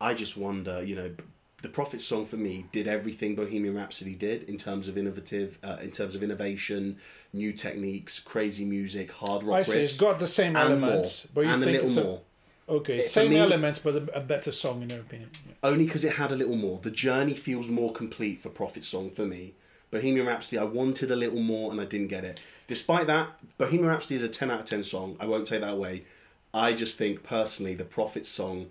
I just wonder, you know, the Prophet song for me did everything Bohemian Rhapsody did in terms of innovative, uh, in terms of innovation, new techniques, crazy music, hard rock I see. It's got the same and more, elements, but you and a think little it's a, more. okay, It- same me- elements, but a, a better song in your opinion. Yeah. only because it had a little more. The journey feels more complete for Prophet Song for me. Bohemian Rhapsody, I wanted a little more and I didn't get it. Despite that, Bohemian Rhapsody is a 10 out of 10 song. I won't take that away. I just think personally the Prophet Song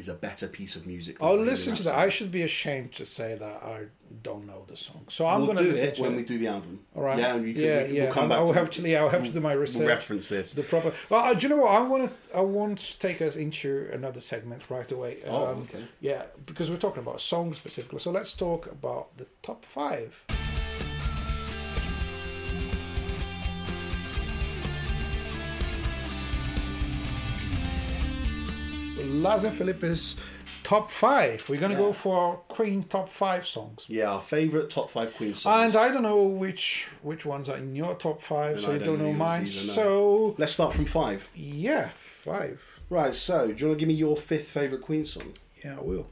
is a better piece of music. than I'll listen to that. I should be ashamed to say that I don't know the song, so I'm we'll going to listen it to when it. we do the album. All right. Yeah, and you can, yeah, can, yeah. We'll come back I will to have to. Yeah, I'll have to do my research. We'll reference this. the proper. Well, uh, do you know what? I want to. I want to take us into another segment right away. Oh, Um, okay. Yeah, because we're talking about songs specifically. So let's talk about the top five. Laz and Felipe's top five. We're gonna go Yeah. for Queen top five songs. Yeah, our favourite top five Queen songs. And I don't know which which ones are in your top five, Then so I you don't don't know know mine. either, no. So Let's start from five. yeah, five. Right, so do you want to give me your fifth favourite Queen song? Yeah, I will.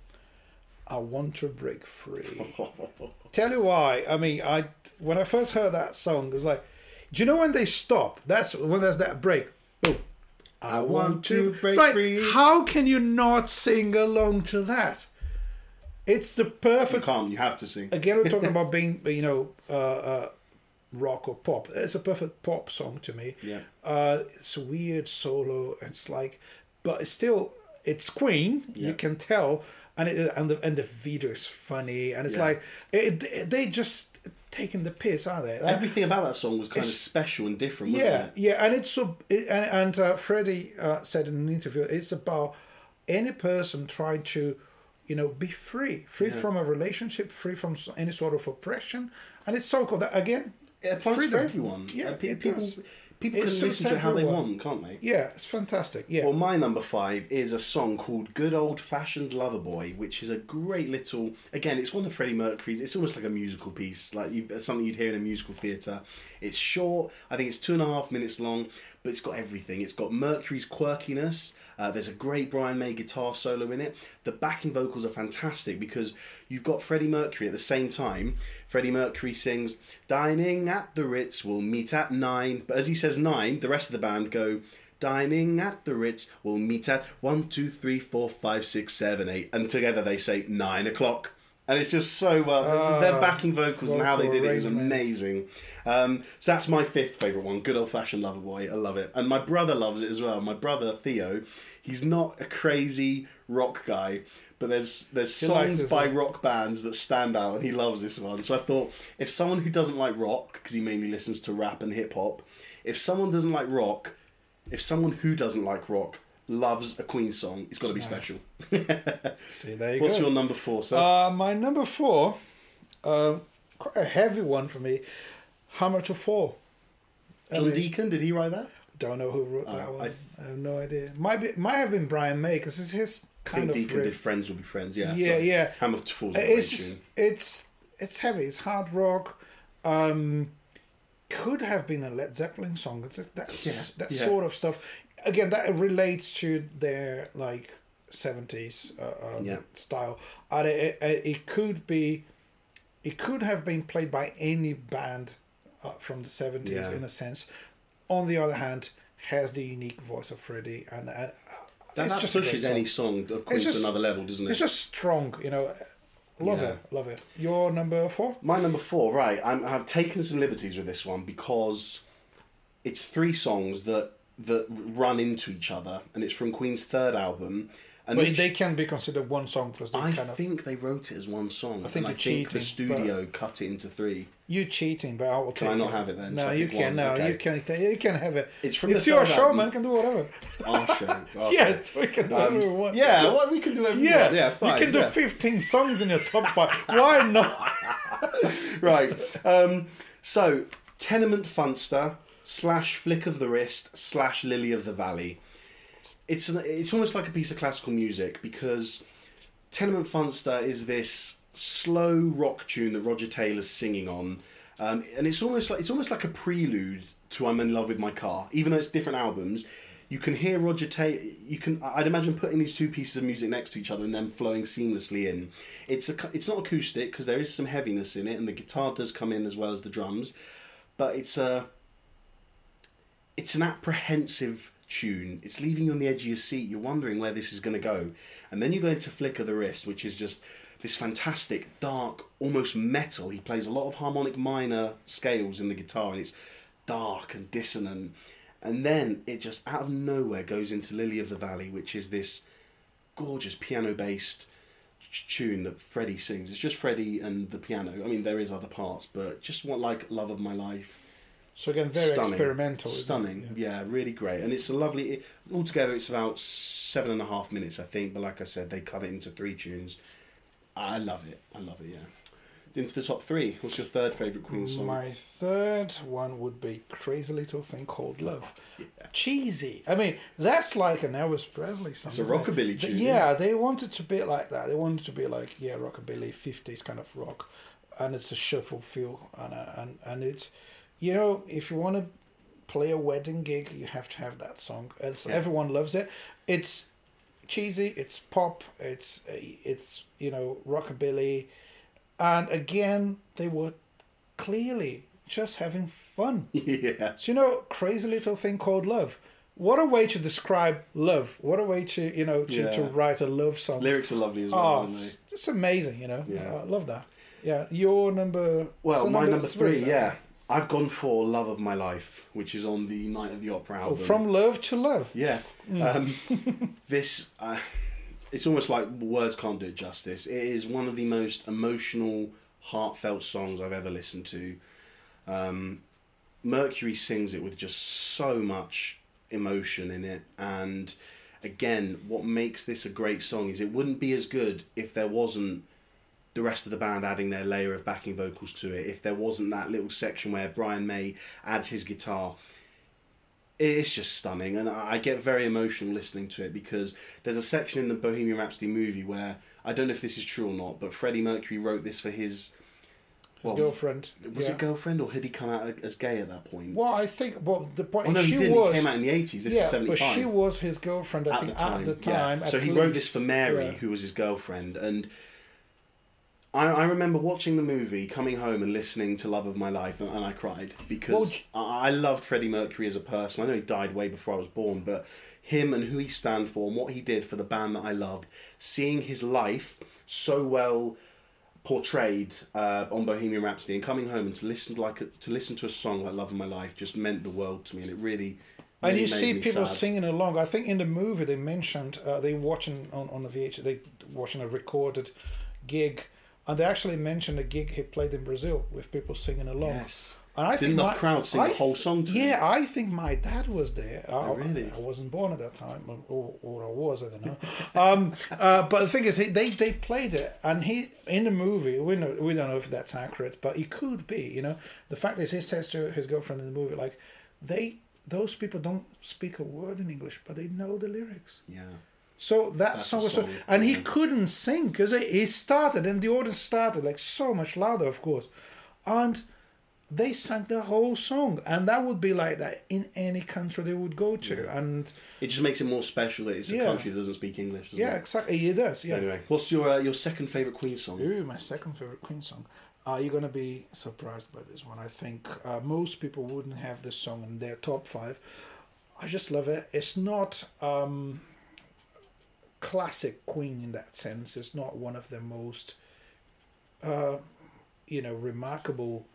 I want to break free. [laughs] Tell you why. I mean, I when I first heard that song, it was like, do you know when they stop? That's when there's that break. Boom. I want to break like, free. how can you not sing along to that? It's the perfect. You can't, you have to sing. again we're talking [laughs] about being you know uh, uh, rock or pop. It's a perfect pop song to me. Yeah. Uh, it's a weird solo. It's like, but it's still it's Queen. Yeah. You can tell, and it, and the and the video is funny, and it's Yeah. like it, it- they just taking the piss, are they? Like, Everything about that song was kind of special and different, wasn't yeah, it? yeah, and it's so. It, and and uh, Freddie uh, said in an interview, it's about any person trying to, you know, be free, free from a relationship, free from any sort of oppression, and it's so cool that again. It applies for freedom. everyone. Yeah, Uh, people does. People It can listen to how they want, can't they? Yeah, it's fantastic. Yeah, Well, my number five is a song called "Good Old Fashioned Lover Boy," which is a great little. Again, it's one of Freddie Mercury's. It's almost like a musical piece, like you, something you'd hear in a musical theatre. It's short. I think it's two and a half minutes long, but it's got everything. It's got Mercury's quirkiness. Uh, there's a great Brian May guitar solo in it. The backing vocals are fantastic because you've got Freddie Mercury at the same time. Freddie Mercury sings "Dining at the Ritz, we'll meet at nine. but as he says nine, the rest of the band go. Dining at the Ritz, we'll meet at one, two, three, four, five, six, seven, eight, and together they say nine o'clock. And it's just so well. their backing vocals and how they did it is amazing. Um, so that's my fifth favourite one. Good old fashioned lover boy. I love it. And my brother loves it as well. My brother Theo, he's not a crazy rock guy, but there's there's He songs by one. rock bands that stand out, and he loves this one. So I thought if someone who doesn't like rock, because he mainly listens to rap and hip hop, if someone doesn't like rock, if someone who doesn't like rock loves a Queen song, it's got to be special. [laughs] see there you What's go. What's your number four, sir? Uh, my number four, um, quite a heavy one for me. Hammer to Fall. I John mean, Deacon, did he write that? Don't know who wrote Uh, that one. I I, have no idea. Might be, might have been Brian May because it's his I kind think of Deacon did. Friends Will Be Friends, yeah. Yeah, so yeah. Hammer to a great It's just, tune. it's it's heavy. It's hard rock. Um, could have been a Led Zeppelin song. It's that Yeah, that yeah. sort of stuff. Again, that relates to their like seventies uh, um, Yeah. style. And it, it, it could be, it could have been played by any band uh, from the seventies Yeah. in a sense. On the other hand, has the unique voice of Freddie, and, and uh, That, that just pushes any song of just- to another level, doesn't it? It's just strong, you know. Love Yeah. it, love it. Your number four? My number four, right? I'm, I've taken some liberties with this one because it's three songs that that run into each other, and it's from Queen's third album. And But each- they can be considered one song because they I kind of think they wrote it as one song. I think I think the cheating, studio cut it into three. you cheating, but I will Can take I not it. have it then? No, So you can. one? No, Okay. you can. You can have it. It's from It's the your show, man. Can do whatever. Our show. [laughs] Okay. Yes, we can do whatever we Um, want. yeah, well, we can do everything. yeah, yeah, fine. You can do yeah. 15 songs in your top five. Why not? [laughs] right. [laughs] Um, so, Tenement Funster slash Flick of the Wrist slash Lily of the Valley. It's an, it's almost like a piece of classical music because Tenement Funster is this slow rock tune that Roger Taylor's singing on, um, and it's almost like it's almost like a prelude to "I'm in Love with My Car." Even though it's different albums, you can hear Roger Taylor. You can I'd imagine putting these two pieces of music next to each other and then flowing seamlessly in. It's a it's not acoustic because there is some heaviness in it, and the guitar does come in as well as the drums, but it's a it's an apprehensive tune. It's leaving you on the edge of your seat. You're wondering where this is going to go. And then you go into Flick of the Wrist, which is just this fantastic, dark, almost metal. He plays a lot of harmonic minor scales in the guitar, and it's dark and dissonant. And then it just out of nowhere goes into Lily of the Valley, which is this gorgeous piano based tune that Freddie sings. It's just Freddie and the piano. I mean, there is other parts, but just what like Love of My Life. So again, very Stunning. experimental. isn't it? Stunning, yeah. really great, and it's a lovely. It, altogether, it's about seven and a half minutes, I think. But like I said, they cut it into three tunes. I love it. I love it. Yeah. Into the top three. What's your third favorite Queen song? My third one would be "Crazy Little Thing Called Love." [laughs] Yeah. Cheesy. I mean, that's like an Elvis Presley song. It's a it? rockabilly tune, Yeah, they wanted to be like that. They wanted to be like yeah, rockabilly, fifties kind of rock, and it's a shuffle feel, and uh, and and it's, you know, if you want to play a wedding gig, you have to have that song. It's, Yeah. Everyone loves it. It's cheesy. It's pop. It's it's you know rockabilly, and again they were clearly just having fun. [laughs] yeah. So, you know, crazy little thing called love. What a way to describe love. What a way to, you know, to, to write a love song. Lyrics are lovely as well, oh, it's, it's amazing, you know. Yeah. I love that. Yeah, your number. Well, my number, three, then. yeah. I've gone for "Love of My Life," which is on the Night of the Opera Oh, album. from love to love. Yeah. Um, [laughs] this, uh, it's almost like words can't do it justice. It is one of the most emotional, heartfelt songs I've ever listened to. Um, Mercury sings it with just so much emotion in it. And again, what makes this a great song is it wouldn't be as good if there wasn't the rest of the band adding their layer of backing vocals to it, if there wasn't that little section where Brian May adds his guitar it's just stunning and I get very emotional listening to it because there's a section in the Bohemian Rhapsody movie where I don't know if this is true or not, but Freddie Mercury wrote this for his His girlfriend. Was yeah. it girlfriend or had he come out as gay at that point? Well, I think. Well, the point Oh no, she he didn't. was. He came out in the eighties. This yeah, is seventy but she was his girlfriend. I at think the time. at the time. yeah. So he wrote this for Mary, Yeah. who was his girlfriend, and I, I remember watching the movie, coming home and listening to "Love of My Life," and, and I cried because I, I loved Freddie Mercury as a person. I know he died way before I was born, but him and who he stand for and what he did for the band that I loved, seeing his life so well portrayed uh, on Bohemian Rhapsody and coming home and to listen to like a, to listen to a song like "Love of My Life" just meant the world to me, and it really. And you see people sad. singing along. I think in the movie they mentioned uh, they watching on on the VH they watching a recorded gig, and they actually mentioned a gig he played in Brazil with people singing along. Yes. And I Didn't think the my, crowd sing I the whole song to Yeah, him? I think my dad was there. I, Oh, really? I wasn't born at that time, or, or I was. I don't know. um, uh, but the thing is, he, they they played it, and he in the movie. We know we don't know if that's accurate, but it could be. You know, the fact is, he says to his girlfriend in the movie, like, they those people don't speak a word in English, but they know the lyrics. Yeah. So that That's song a was so, and he yeah. couldn't sing because he started and the audience started like so much louder, of course, and they sang the whole song, and that would be like that in any country they would go to, and It just makes it more special that it's a Yeah. country that doesn't speak English. Doesn't yeah, It? exactly, it does, yeah. Anyway, what's your uh, your second favorite Queen song? Ooh, my second favorite Queen song. Uh, you're gonna be surprised by this one. I think uh, most people wouldn't have this song in their top five. I just love it. It's not um, classic Queen in that sense. It's not one of the most, uh, you know, remarkable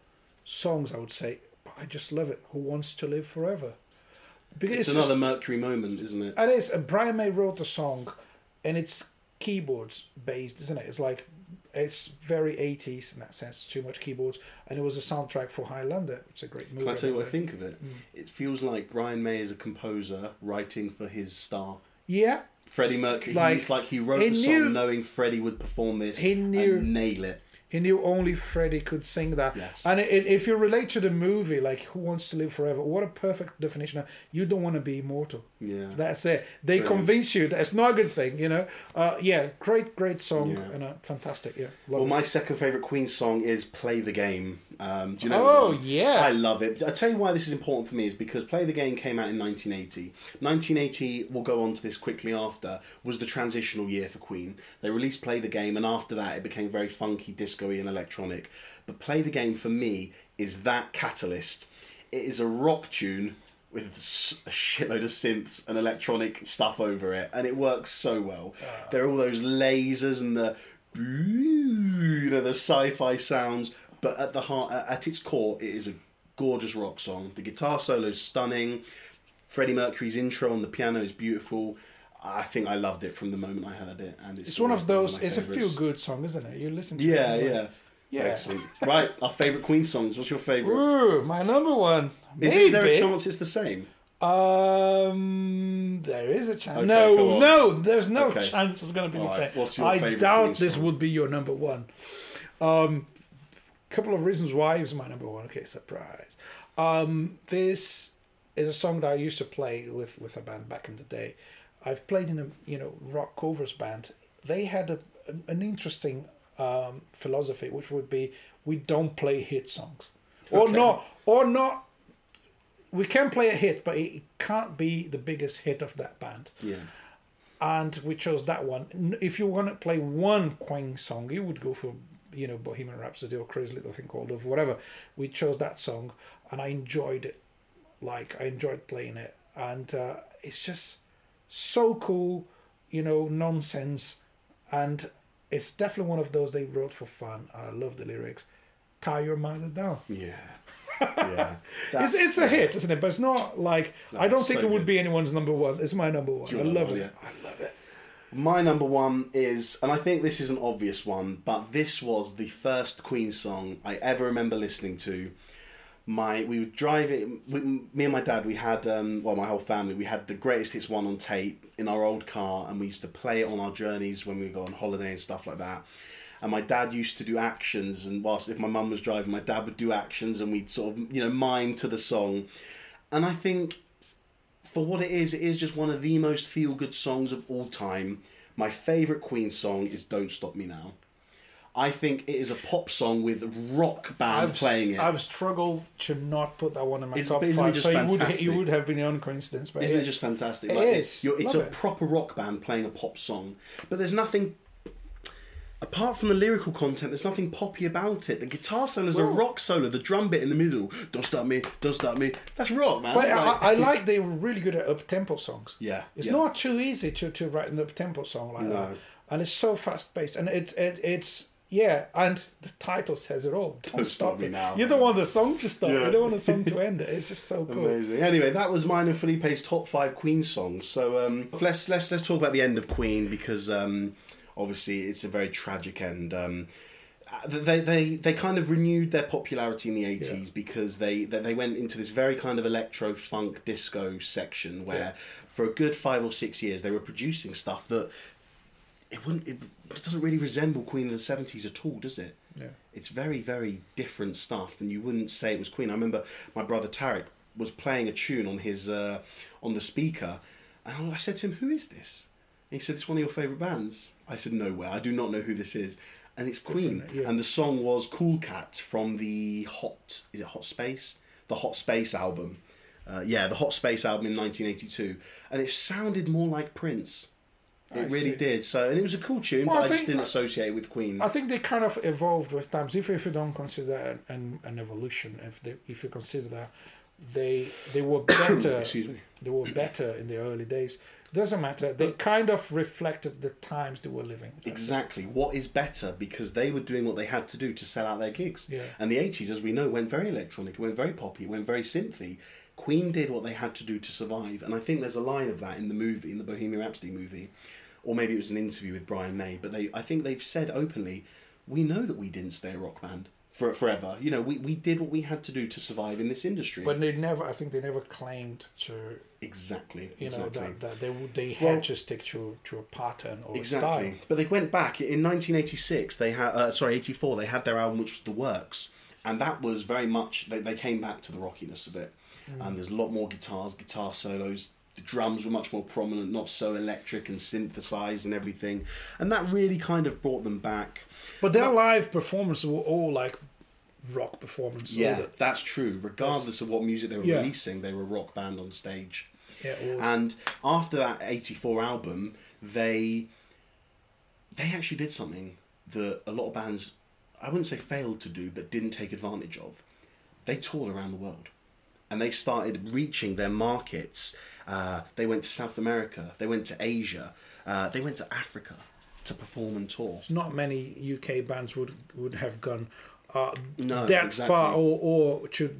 songs. I would say, but I just love it. Who wants to live forever? Because It's another Mercury moment, isn't it? it is. And Brian May wrote the song, and it's keyboards based, isn't it? It's like it's very eighties in that sense. Too much keyboards, and it was a soundtrack for Highlander. It's a great movie. Can I tell you what I by the way. think of it? Mm. It feels like Brian May is a composer writing for his star. Yeah, Freddie Mercury. Like, it's like he wrote he the knew- song knowing Freddie would perform this He knew- and nail it. he knew only Freddie could sing that. Yes. And it, it, if you relate to the movie, like Who Wants to Live Forever, what a perfect definition. You don't want to be immortal. Yeah. That's it. They Brilliant. convince you that it's not a good thing, you know. Uh, yeah, great, great song Yeah. and uh, fantastic. Yeah, well, it. my second favorite Queen song is "Play the Game." Um, do you know? Oh, yeah. I love it. I tell you why this is important for me is because "Play the Game" came out in 1980. 1980, we'll go on to this quickly after, was the transitional year for Queen. They released "Play the Game," and after that, it became very funky, disco-y, and electronic. But "Play the Game" for me is that catalyst. It is a rock tune with a shitload of synths and electronic stuff over it, and it works so well. Ah. There are all those lasers and the you know the sci-fi sounds, but at the heart, at its core, it is a gorgeous rock song. The guitar solo is stunning. Freddie Mercury's intro on the piano is beautiful. I think I loved it from the moment I heard it, and it's, It's one of been those. my It's a favourites. feel good song, isn't it? You listen to Yeah, it. Yeah, yeah, Yeah. Excellent. Right, our favourite Queen songs. What's your favourite? Ooh, my number one. Is, is there a chance it's the same? Um, there is a chance. Okay, no, no, there's no Okay. chance it's going to be the same. right, what's your I doubt this song? would be your number one. Um, couple of reasons why it was my number one. Okay, surprise. Um, this is a song that I used to play with with a band back in the day. I've played in a you know rock covers band. They had a, an interesting um, philosophy, which would be we don't play hit songs, or not, or not. We can play a hit, but it can't be the biggest hit of that band Yeah. and we chose that one. If you want to play one Queen song, you would go for you know Bohemian Rhapsody or Crazy Little Thing Called Love, whatever. We chose that song, and I enjoyed it. Like I enjoyed playing it, and uh, it's just so cool, you know, nonsense, and it's definitely one of those they wrote for fun. I love the lyrics. Tie your mother down. Yeah. Yeah. It's, [laughs] That's- it's a hit, isn't it? But it's not like I don't think so it would good. be anyone's number one. It's my number one. I love one, it. yeah. I love it. My number one is, and I think this is an obvious one, but this was the first Queen song I ever remember listening to. My we would drive it. We, me and my dad, we had um, well, my whole family, we had the greatest hits one on tape in our old car, and we used to play it on our journeys when we would go on holiday and stuff like that. And my dad used to do actions, and whilst if my mum was driving, my dad would do actions, and we'd sort of you know mime to the song. And I think for what it is, it is just one of the most feel good songs of all time. My favourite Queen song is Don't Stop Me Now. I think it is a pop song with rock band I've, playing it. I've struggled to not put that one in my It's- top isn't it five. just So it would, fantastic? it would have been the only coincidence. But Isn't yeah. it just fantastic? It Like, is. it's Love a it. proper rock band playing a pop song, but there's nothing. Apart from the lyrical content, there's nothing poppy about it. The guitar solo is a rock solo. The drum bit in the middle, "Don't stop me, don't stop me." That's rock, man. But I, Like- I [laughs] like they were really good at up tempo songs. Yeah, it's yeah. not too easy to, to write an up tempo song like that, and it's so fast paced, and it's it, it's yeah, and the title says it all. Don't, stop me now. You don't want the song to stop. Yeah. You don't want the song to end. It's just so cool. Amazing. Anyway, that was mine and Felipe's top five Queen songs. So um, let's let's let's talk about the end of Queen because um, obviously it's a very tragic end. Um, uh, they, they they kind of renewed their popularity in the eighties because they, they they went into this very kind of electro funk disco section where Yeah. for a good five or six years they were producing stuff that it wouldn't it, doesn't really resemble Queen of the seventies at all, does it? Yeah. It's very, very different stuff, and you wouldn't say it was Queen. I remember my brother Tarek was playing a tune on his uh, on the speaker, and I said to him, "Who is this?" And he said, "It's one of your favourite bands." I said, "No way! I do not know who this is." And it's Queen, yeah. and the song was "Cool Cat" from the Hot is it Hot Space, the Hot Space album. Uh, yeah, the Hot Space album in 1982, and it sounded more like Prince. It I really see. did. So, and it was a cool tune, Well, but I I, just didn't associate it with Queen. I think they kind of evolved with times. If if you don't consider an, an, an evolution, if they if you consider that they they were [coughs] better. Excuse me. They were better in the early days. Doesn't matter. They kind of reflected the times they were living. Exactly. What is better because they were doing what they had to do to sell out their gigs. Yeah. And the 80s, as we know, went very electronic, went very poppy, went very synthy. Queen did what they had to do to survive. And I think there's a line of that in the movie, in the Bohemian Rhapsody movie, or maybe it was an interview with Brian May, but they I think they've said openly, we know that we didn't stay a rock band for forever. You know, we, we did what we had to do to survive in this industry. But they never. I think they never claimed to. exactly. You know exactly. that, that they would- they Well- had to stick to to a pattern or a Exactly. style. But they went back in 1986. They had uh, sorry 84. They had their album which was The Works, and that was very much they, they came back to the rockiness of it. Mm. And there's a lot more guitars, guitar solos. The drums were much more prominent, not so electric and synthesized and everything. And that really kind of brought them back. But their live performances were all like rock performances. Yeah, the- that's true. Regardless of what music they were Yeah. releasing, they were a rock band on stage. yeah. And after that '84 album, they they actually did something that a lot of bands, I wouldn't say failed to do, but didn't take advantage of. They toured around the world, and they started reaching their markets. Uh, they went to South America, they went to Asia, uh, they went to Africa to perform and tour. not many UK bands would would have gone uh, No, that exactly. far or or to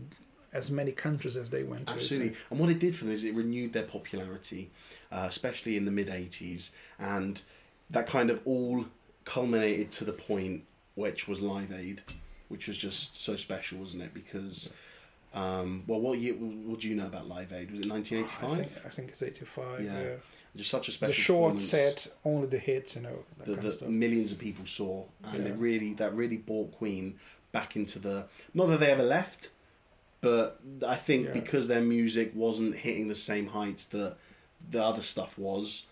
as many countries as they went to. Absolutely. it? And what it did for them is it renewed their popularity, uh, especially in the mid 80s. And that kind of all culminated to the point which was Live Aid, which was just so special, wasn't it? Because, um, well, what year, what do you know about Live Aid? Was it I 1985? think I think it's eighty five. Yeah. Yeah. Just such a special The short set, only the hits, you know, that that, kind of millions of people saw, and Yeah. it really that really brought Queen back into the not that they ever left, but I think Yeah. because their music wasn't hitting the same heights that the other stuff was,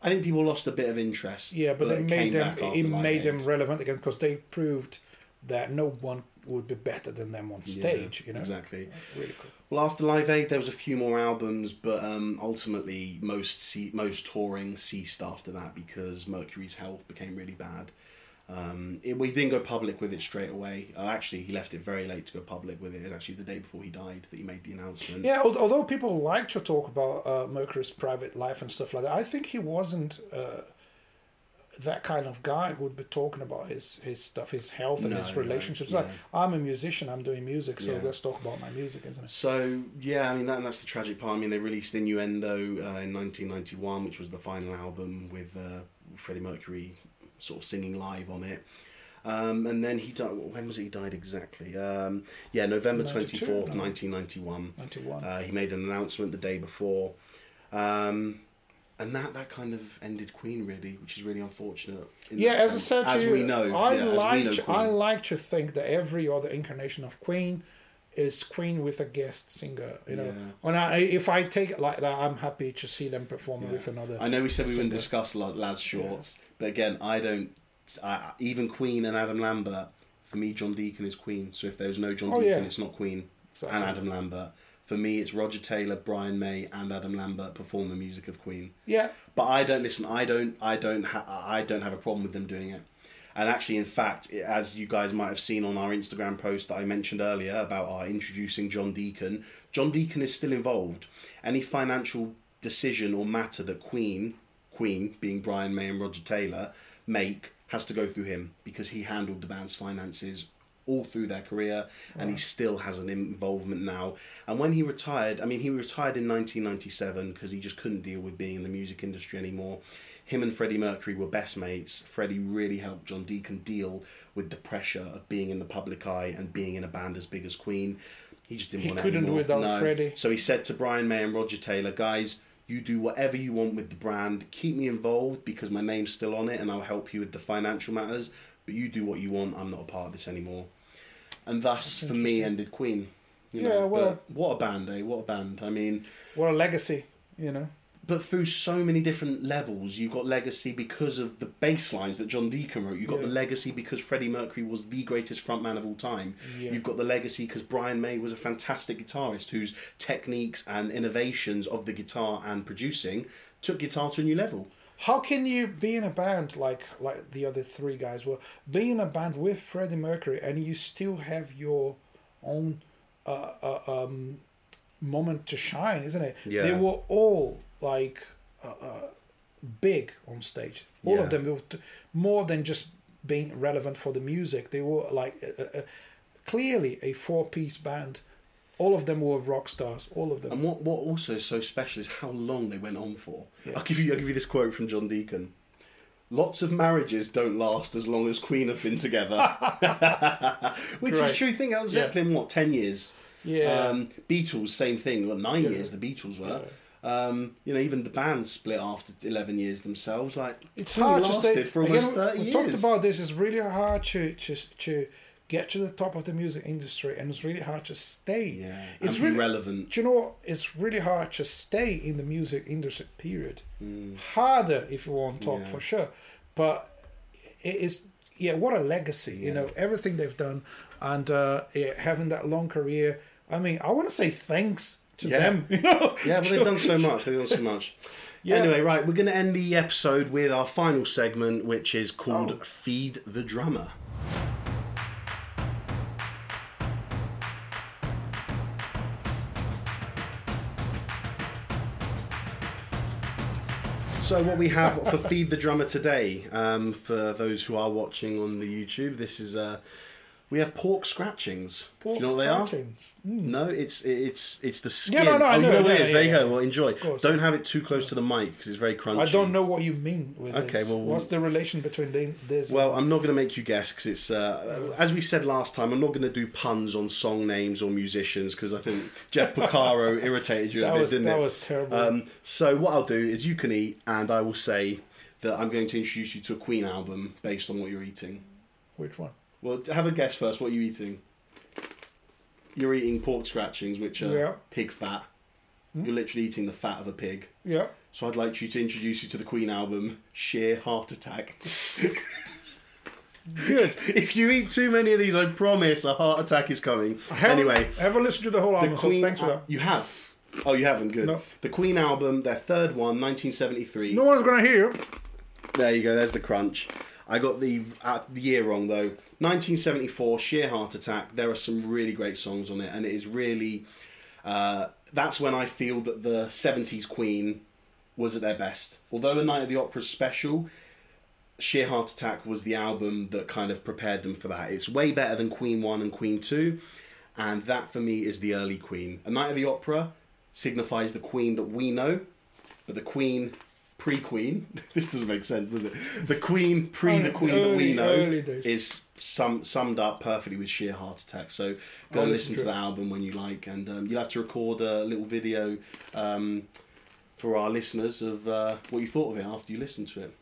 I think people lost a bit of interest. Yeah, but it came made them it made them relevant again because they proved that no one would be better than them on Yeah, stage. you know, exactly. really cool. Well, after Live Aid, there was a few more albums, but um, ultimately most ce- most touring ceased after that because Mercury's health became really bad. Um, it, we didn't go public with it straight away. Uh, actually, he left it very late to go public with it. And actually, the day before he died, that he made the announcement. Yeah, although people like to talk about uh, Mercury's private life and stuff like that, I think he wasn't. Uh, that kind of guy who would be talking about his his stuff, his health and No, his no, relationships. yeah. Like I'm a musician, I'm doing music, so Yeah. let's talk about my music, isn't it? So yeah, I mean that, and that's the tragic part. I mean they released Innuendo uh, in 1991, which was the final album with uh, Freddie Mercury sort of singing live on it. Um, and then he died. When was it he died exactly? Um, yeah, November 24th, no? 1991. Ninety one. Uh, he made an announcement the day before, um, and that that kind of ended Queen really, which is really unfortunate. yeah, as I said to as you, we know, I yeah, like know I like to think that every other incarnation of Queen is Queen with a guest singer. You know, Yeah. and I, if I take it like that, I'm happy to see them perform Yeah. with another. I know we said we wouldn't discuss Lads Shorts, but again, I don't. I, even Queen and Adam Lambert, for me, John Deacon is Queen. So if there's no John Oh, Deacon, it's not Queen Exactly. and Adam Lambert. For me, it's Roger Taylor, Brian May, and Adam Lambert perform the music of Queen. Yeah, But I don't listen. I don't. I don't. Ha- I don't have a problem with them doing it. And actually, in fact, it- as you guys might have seen on our Instagram post that I mentioned earlier about our introducing John Deacon, John Deacon is still involved. Any financial decision or matter that Queen, Queen being Brian May and Roger Taylor, make has to go through him because he handled the band's finances all through their career and he still has an involvement now. And when he retired, I mean, he retired in 1997 because he just couldn't deal with being in the music industry anymore. Him and Freddie Mercury were best mates. Freddie really helped John Deacon deal with the pressure of being in the public eye and being in a band as big as Queen. He just didn't He want it He couldn't anymore. without no. Freddie. So he said to Brian May and Roger Taylor, guys, you do whatever you want with the brand. Keep me involved because my name's still on it and I'll help you with the financial matters. But you do what you want. I'm not a part of this anymore. And thus, for me, ended Queen. You know, Yeah, well- but what a band, eh? What a band. I mean, what a legacy, you know. but through so many different levels, you've got legacy because of the bass lines that John Deacon wrote. You've got Yeah. the legacy because Freddie Mercury was the greatest frontman of all time. Yeah. You've got the legacy because Brian May was a fantastic guitarist whose techniques and innovations of the guitar and producing took guitar to a new level. How can you be in a band like like the other three guys were? Be in a band with Freddie Mercury and you still have your own uh, uh, um, moment to shine, isn't it? Yeah. They were all like uh, uh, big on stage. All Yeah. of them were t- more than just being relevant for the music. They were like uh, uh, clearly a four-piece band. All of them were rock stars. All of them. And what, what also is so special is how long they went on for. Yeah. I'll give you I'll give you this quote from John Deacon. Lots of marriages don't last as long as Queen have been together. [laughs] Which Great. is true thing. That was Yeah. Zeppelin, what, 10 years? Yeah. Um, Beatles, same thing. Well, nine Yeah. years the Beatles were. Um, you know, even the band split after 11 years themselves. Like, it's hard to stay for almost again, 30 we years. talked about this it's really hard to, to to get to the top of the music industry and it's really hard to stay yeah, it's and really relevant. do you know it's really hard to stay in the music industry period Mm. harder if you want to talk Yeah. for sure but it is yeah what a legacy you know everything they've done and uh, yeah, having that long career i mean i want to say thanks to Yeah. them [laughs] you know Yeah, but they've done so [laughs] much. They've done so much. Yeah. Anyway, right, we're going to end the episode with our final segment, which is called Oh. Feed the Drummer. So, what we have for Feed the Drummer today, um, for those who are watching on the YouTube, this is uh, we have pork scratchings. Pork Do you know what they are? scratchings. No, it's it's it's the skin. Yeah, no, no, I oh, you know, know what it is. yeah, there you yeah. go. Well, enjoy. Don't have it too close to the mic because it's very crunchy. i don't know what you mean with Okay, this well- what's the relation between this Well, I'm not going to make you guess because it's uh, as we said last time. I'm not going to do puns on song names or musicians because I think Jeff Porcaro [laughs] irritated you a bit, was didn't that it? That was terrible Um, so what I'll do is you can eat, and I will say that I'm going to introduce you to a Queen album based on what you're eating. which one Well, have a guess first. What are you eating? You're eating pork scratchings, which are Yeah. pig fat. Hmm? You're literally eating the fat of a pig. yeah So I'd like you to introduce you to the Queen album, Sheer Heart Attack. [laughs] good if you eat too many of these, I promise a heart attack is coming. Have- anyway, have a listen to the whole the album. Queen. so thanks for that. you have. Oh, you haven't. Good. No. The Queen album, their third one, 1973. No one's gonna hear. There you go. There's the crunch. I got the uh, the year wrong though. 1974, Sheer Heart Attack. There are some really great songs on it, and it is really. Uh, that's when I feel that the 70s Queen was at their best. Although A Night at the Opera special, Sheer Heart Attack was the album that kind of prepared them for that. It's way better than Queen 1 and Queen 2, and that for me is the early Queen. A Night of the Opera signifies the Queen that we know, but the Queen pre Queen, [laughs] this doesn't make sense, does it? The Queen pre the Queen that we know is sum, summed up perfectly with Sheer Heart Attack. So go Oh, and listen to the album when you like, and um, you'll have to record a little video um, for our listeners of uh, what you thought of it after you listened to it.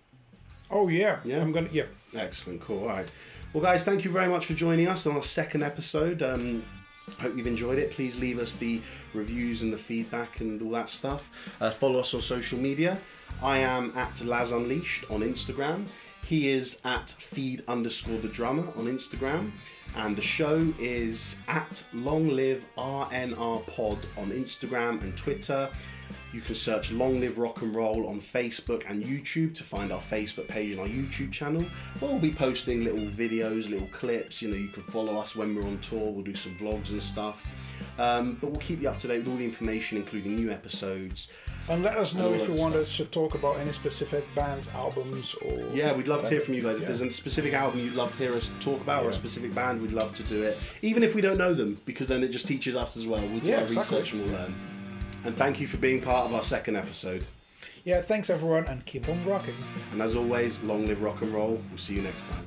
Oh yeah, Yeah. I'm gonna yeah. Excellent, cool. All right. Well, guys, thank you very much for joining us on our second episode. Um, hope you've enjoyed it. Please leave us the reviews and the feedback and all that stuff. Uh, follow us on social media. I am at Laz Unleashed on Instagram. He is at feed underscore the drummer on Instagram. And the show is at Long Live RNR Pod on Instagram and Twitter. You can search Long Live Rock and Roll on Facebook and YouTube to find our Facebook page and our YouTube channel. Where we'll be posting little videos, little clips. You know, you can follow us when we're on tour. We'll do some vlogs and stuff. Um, but we'll keep you up to date with all the information, including new episodes. And let us know if you want us to talk about any specific bands, albums, or Yeah, we'd love to hear from you guys. If Yeah. there's a specific album you'd love to hear us talk about or a specific band, we'd love to do it. Even if we don't know them, because then it just teaches us as well. We'll do Yeah, our exactly. research and we'll learn. And thank you for being part of our second episode. Yeah, thanks everyone, and keep on rocking. And as always, long live rock and roll. We'll see you next time.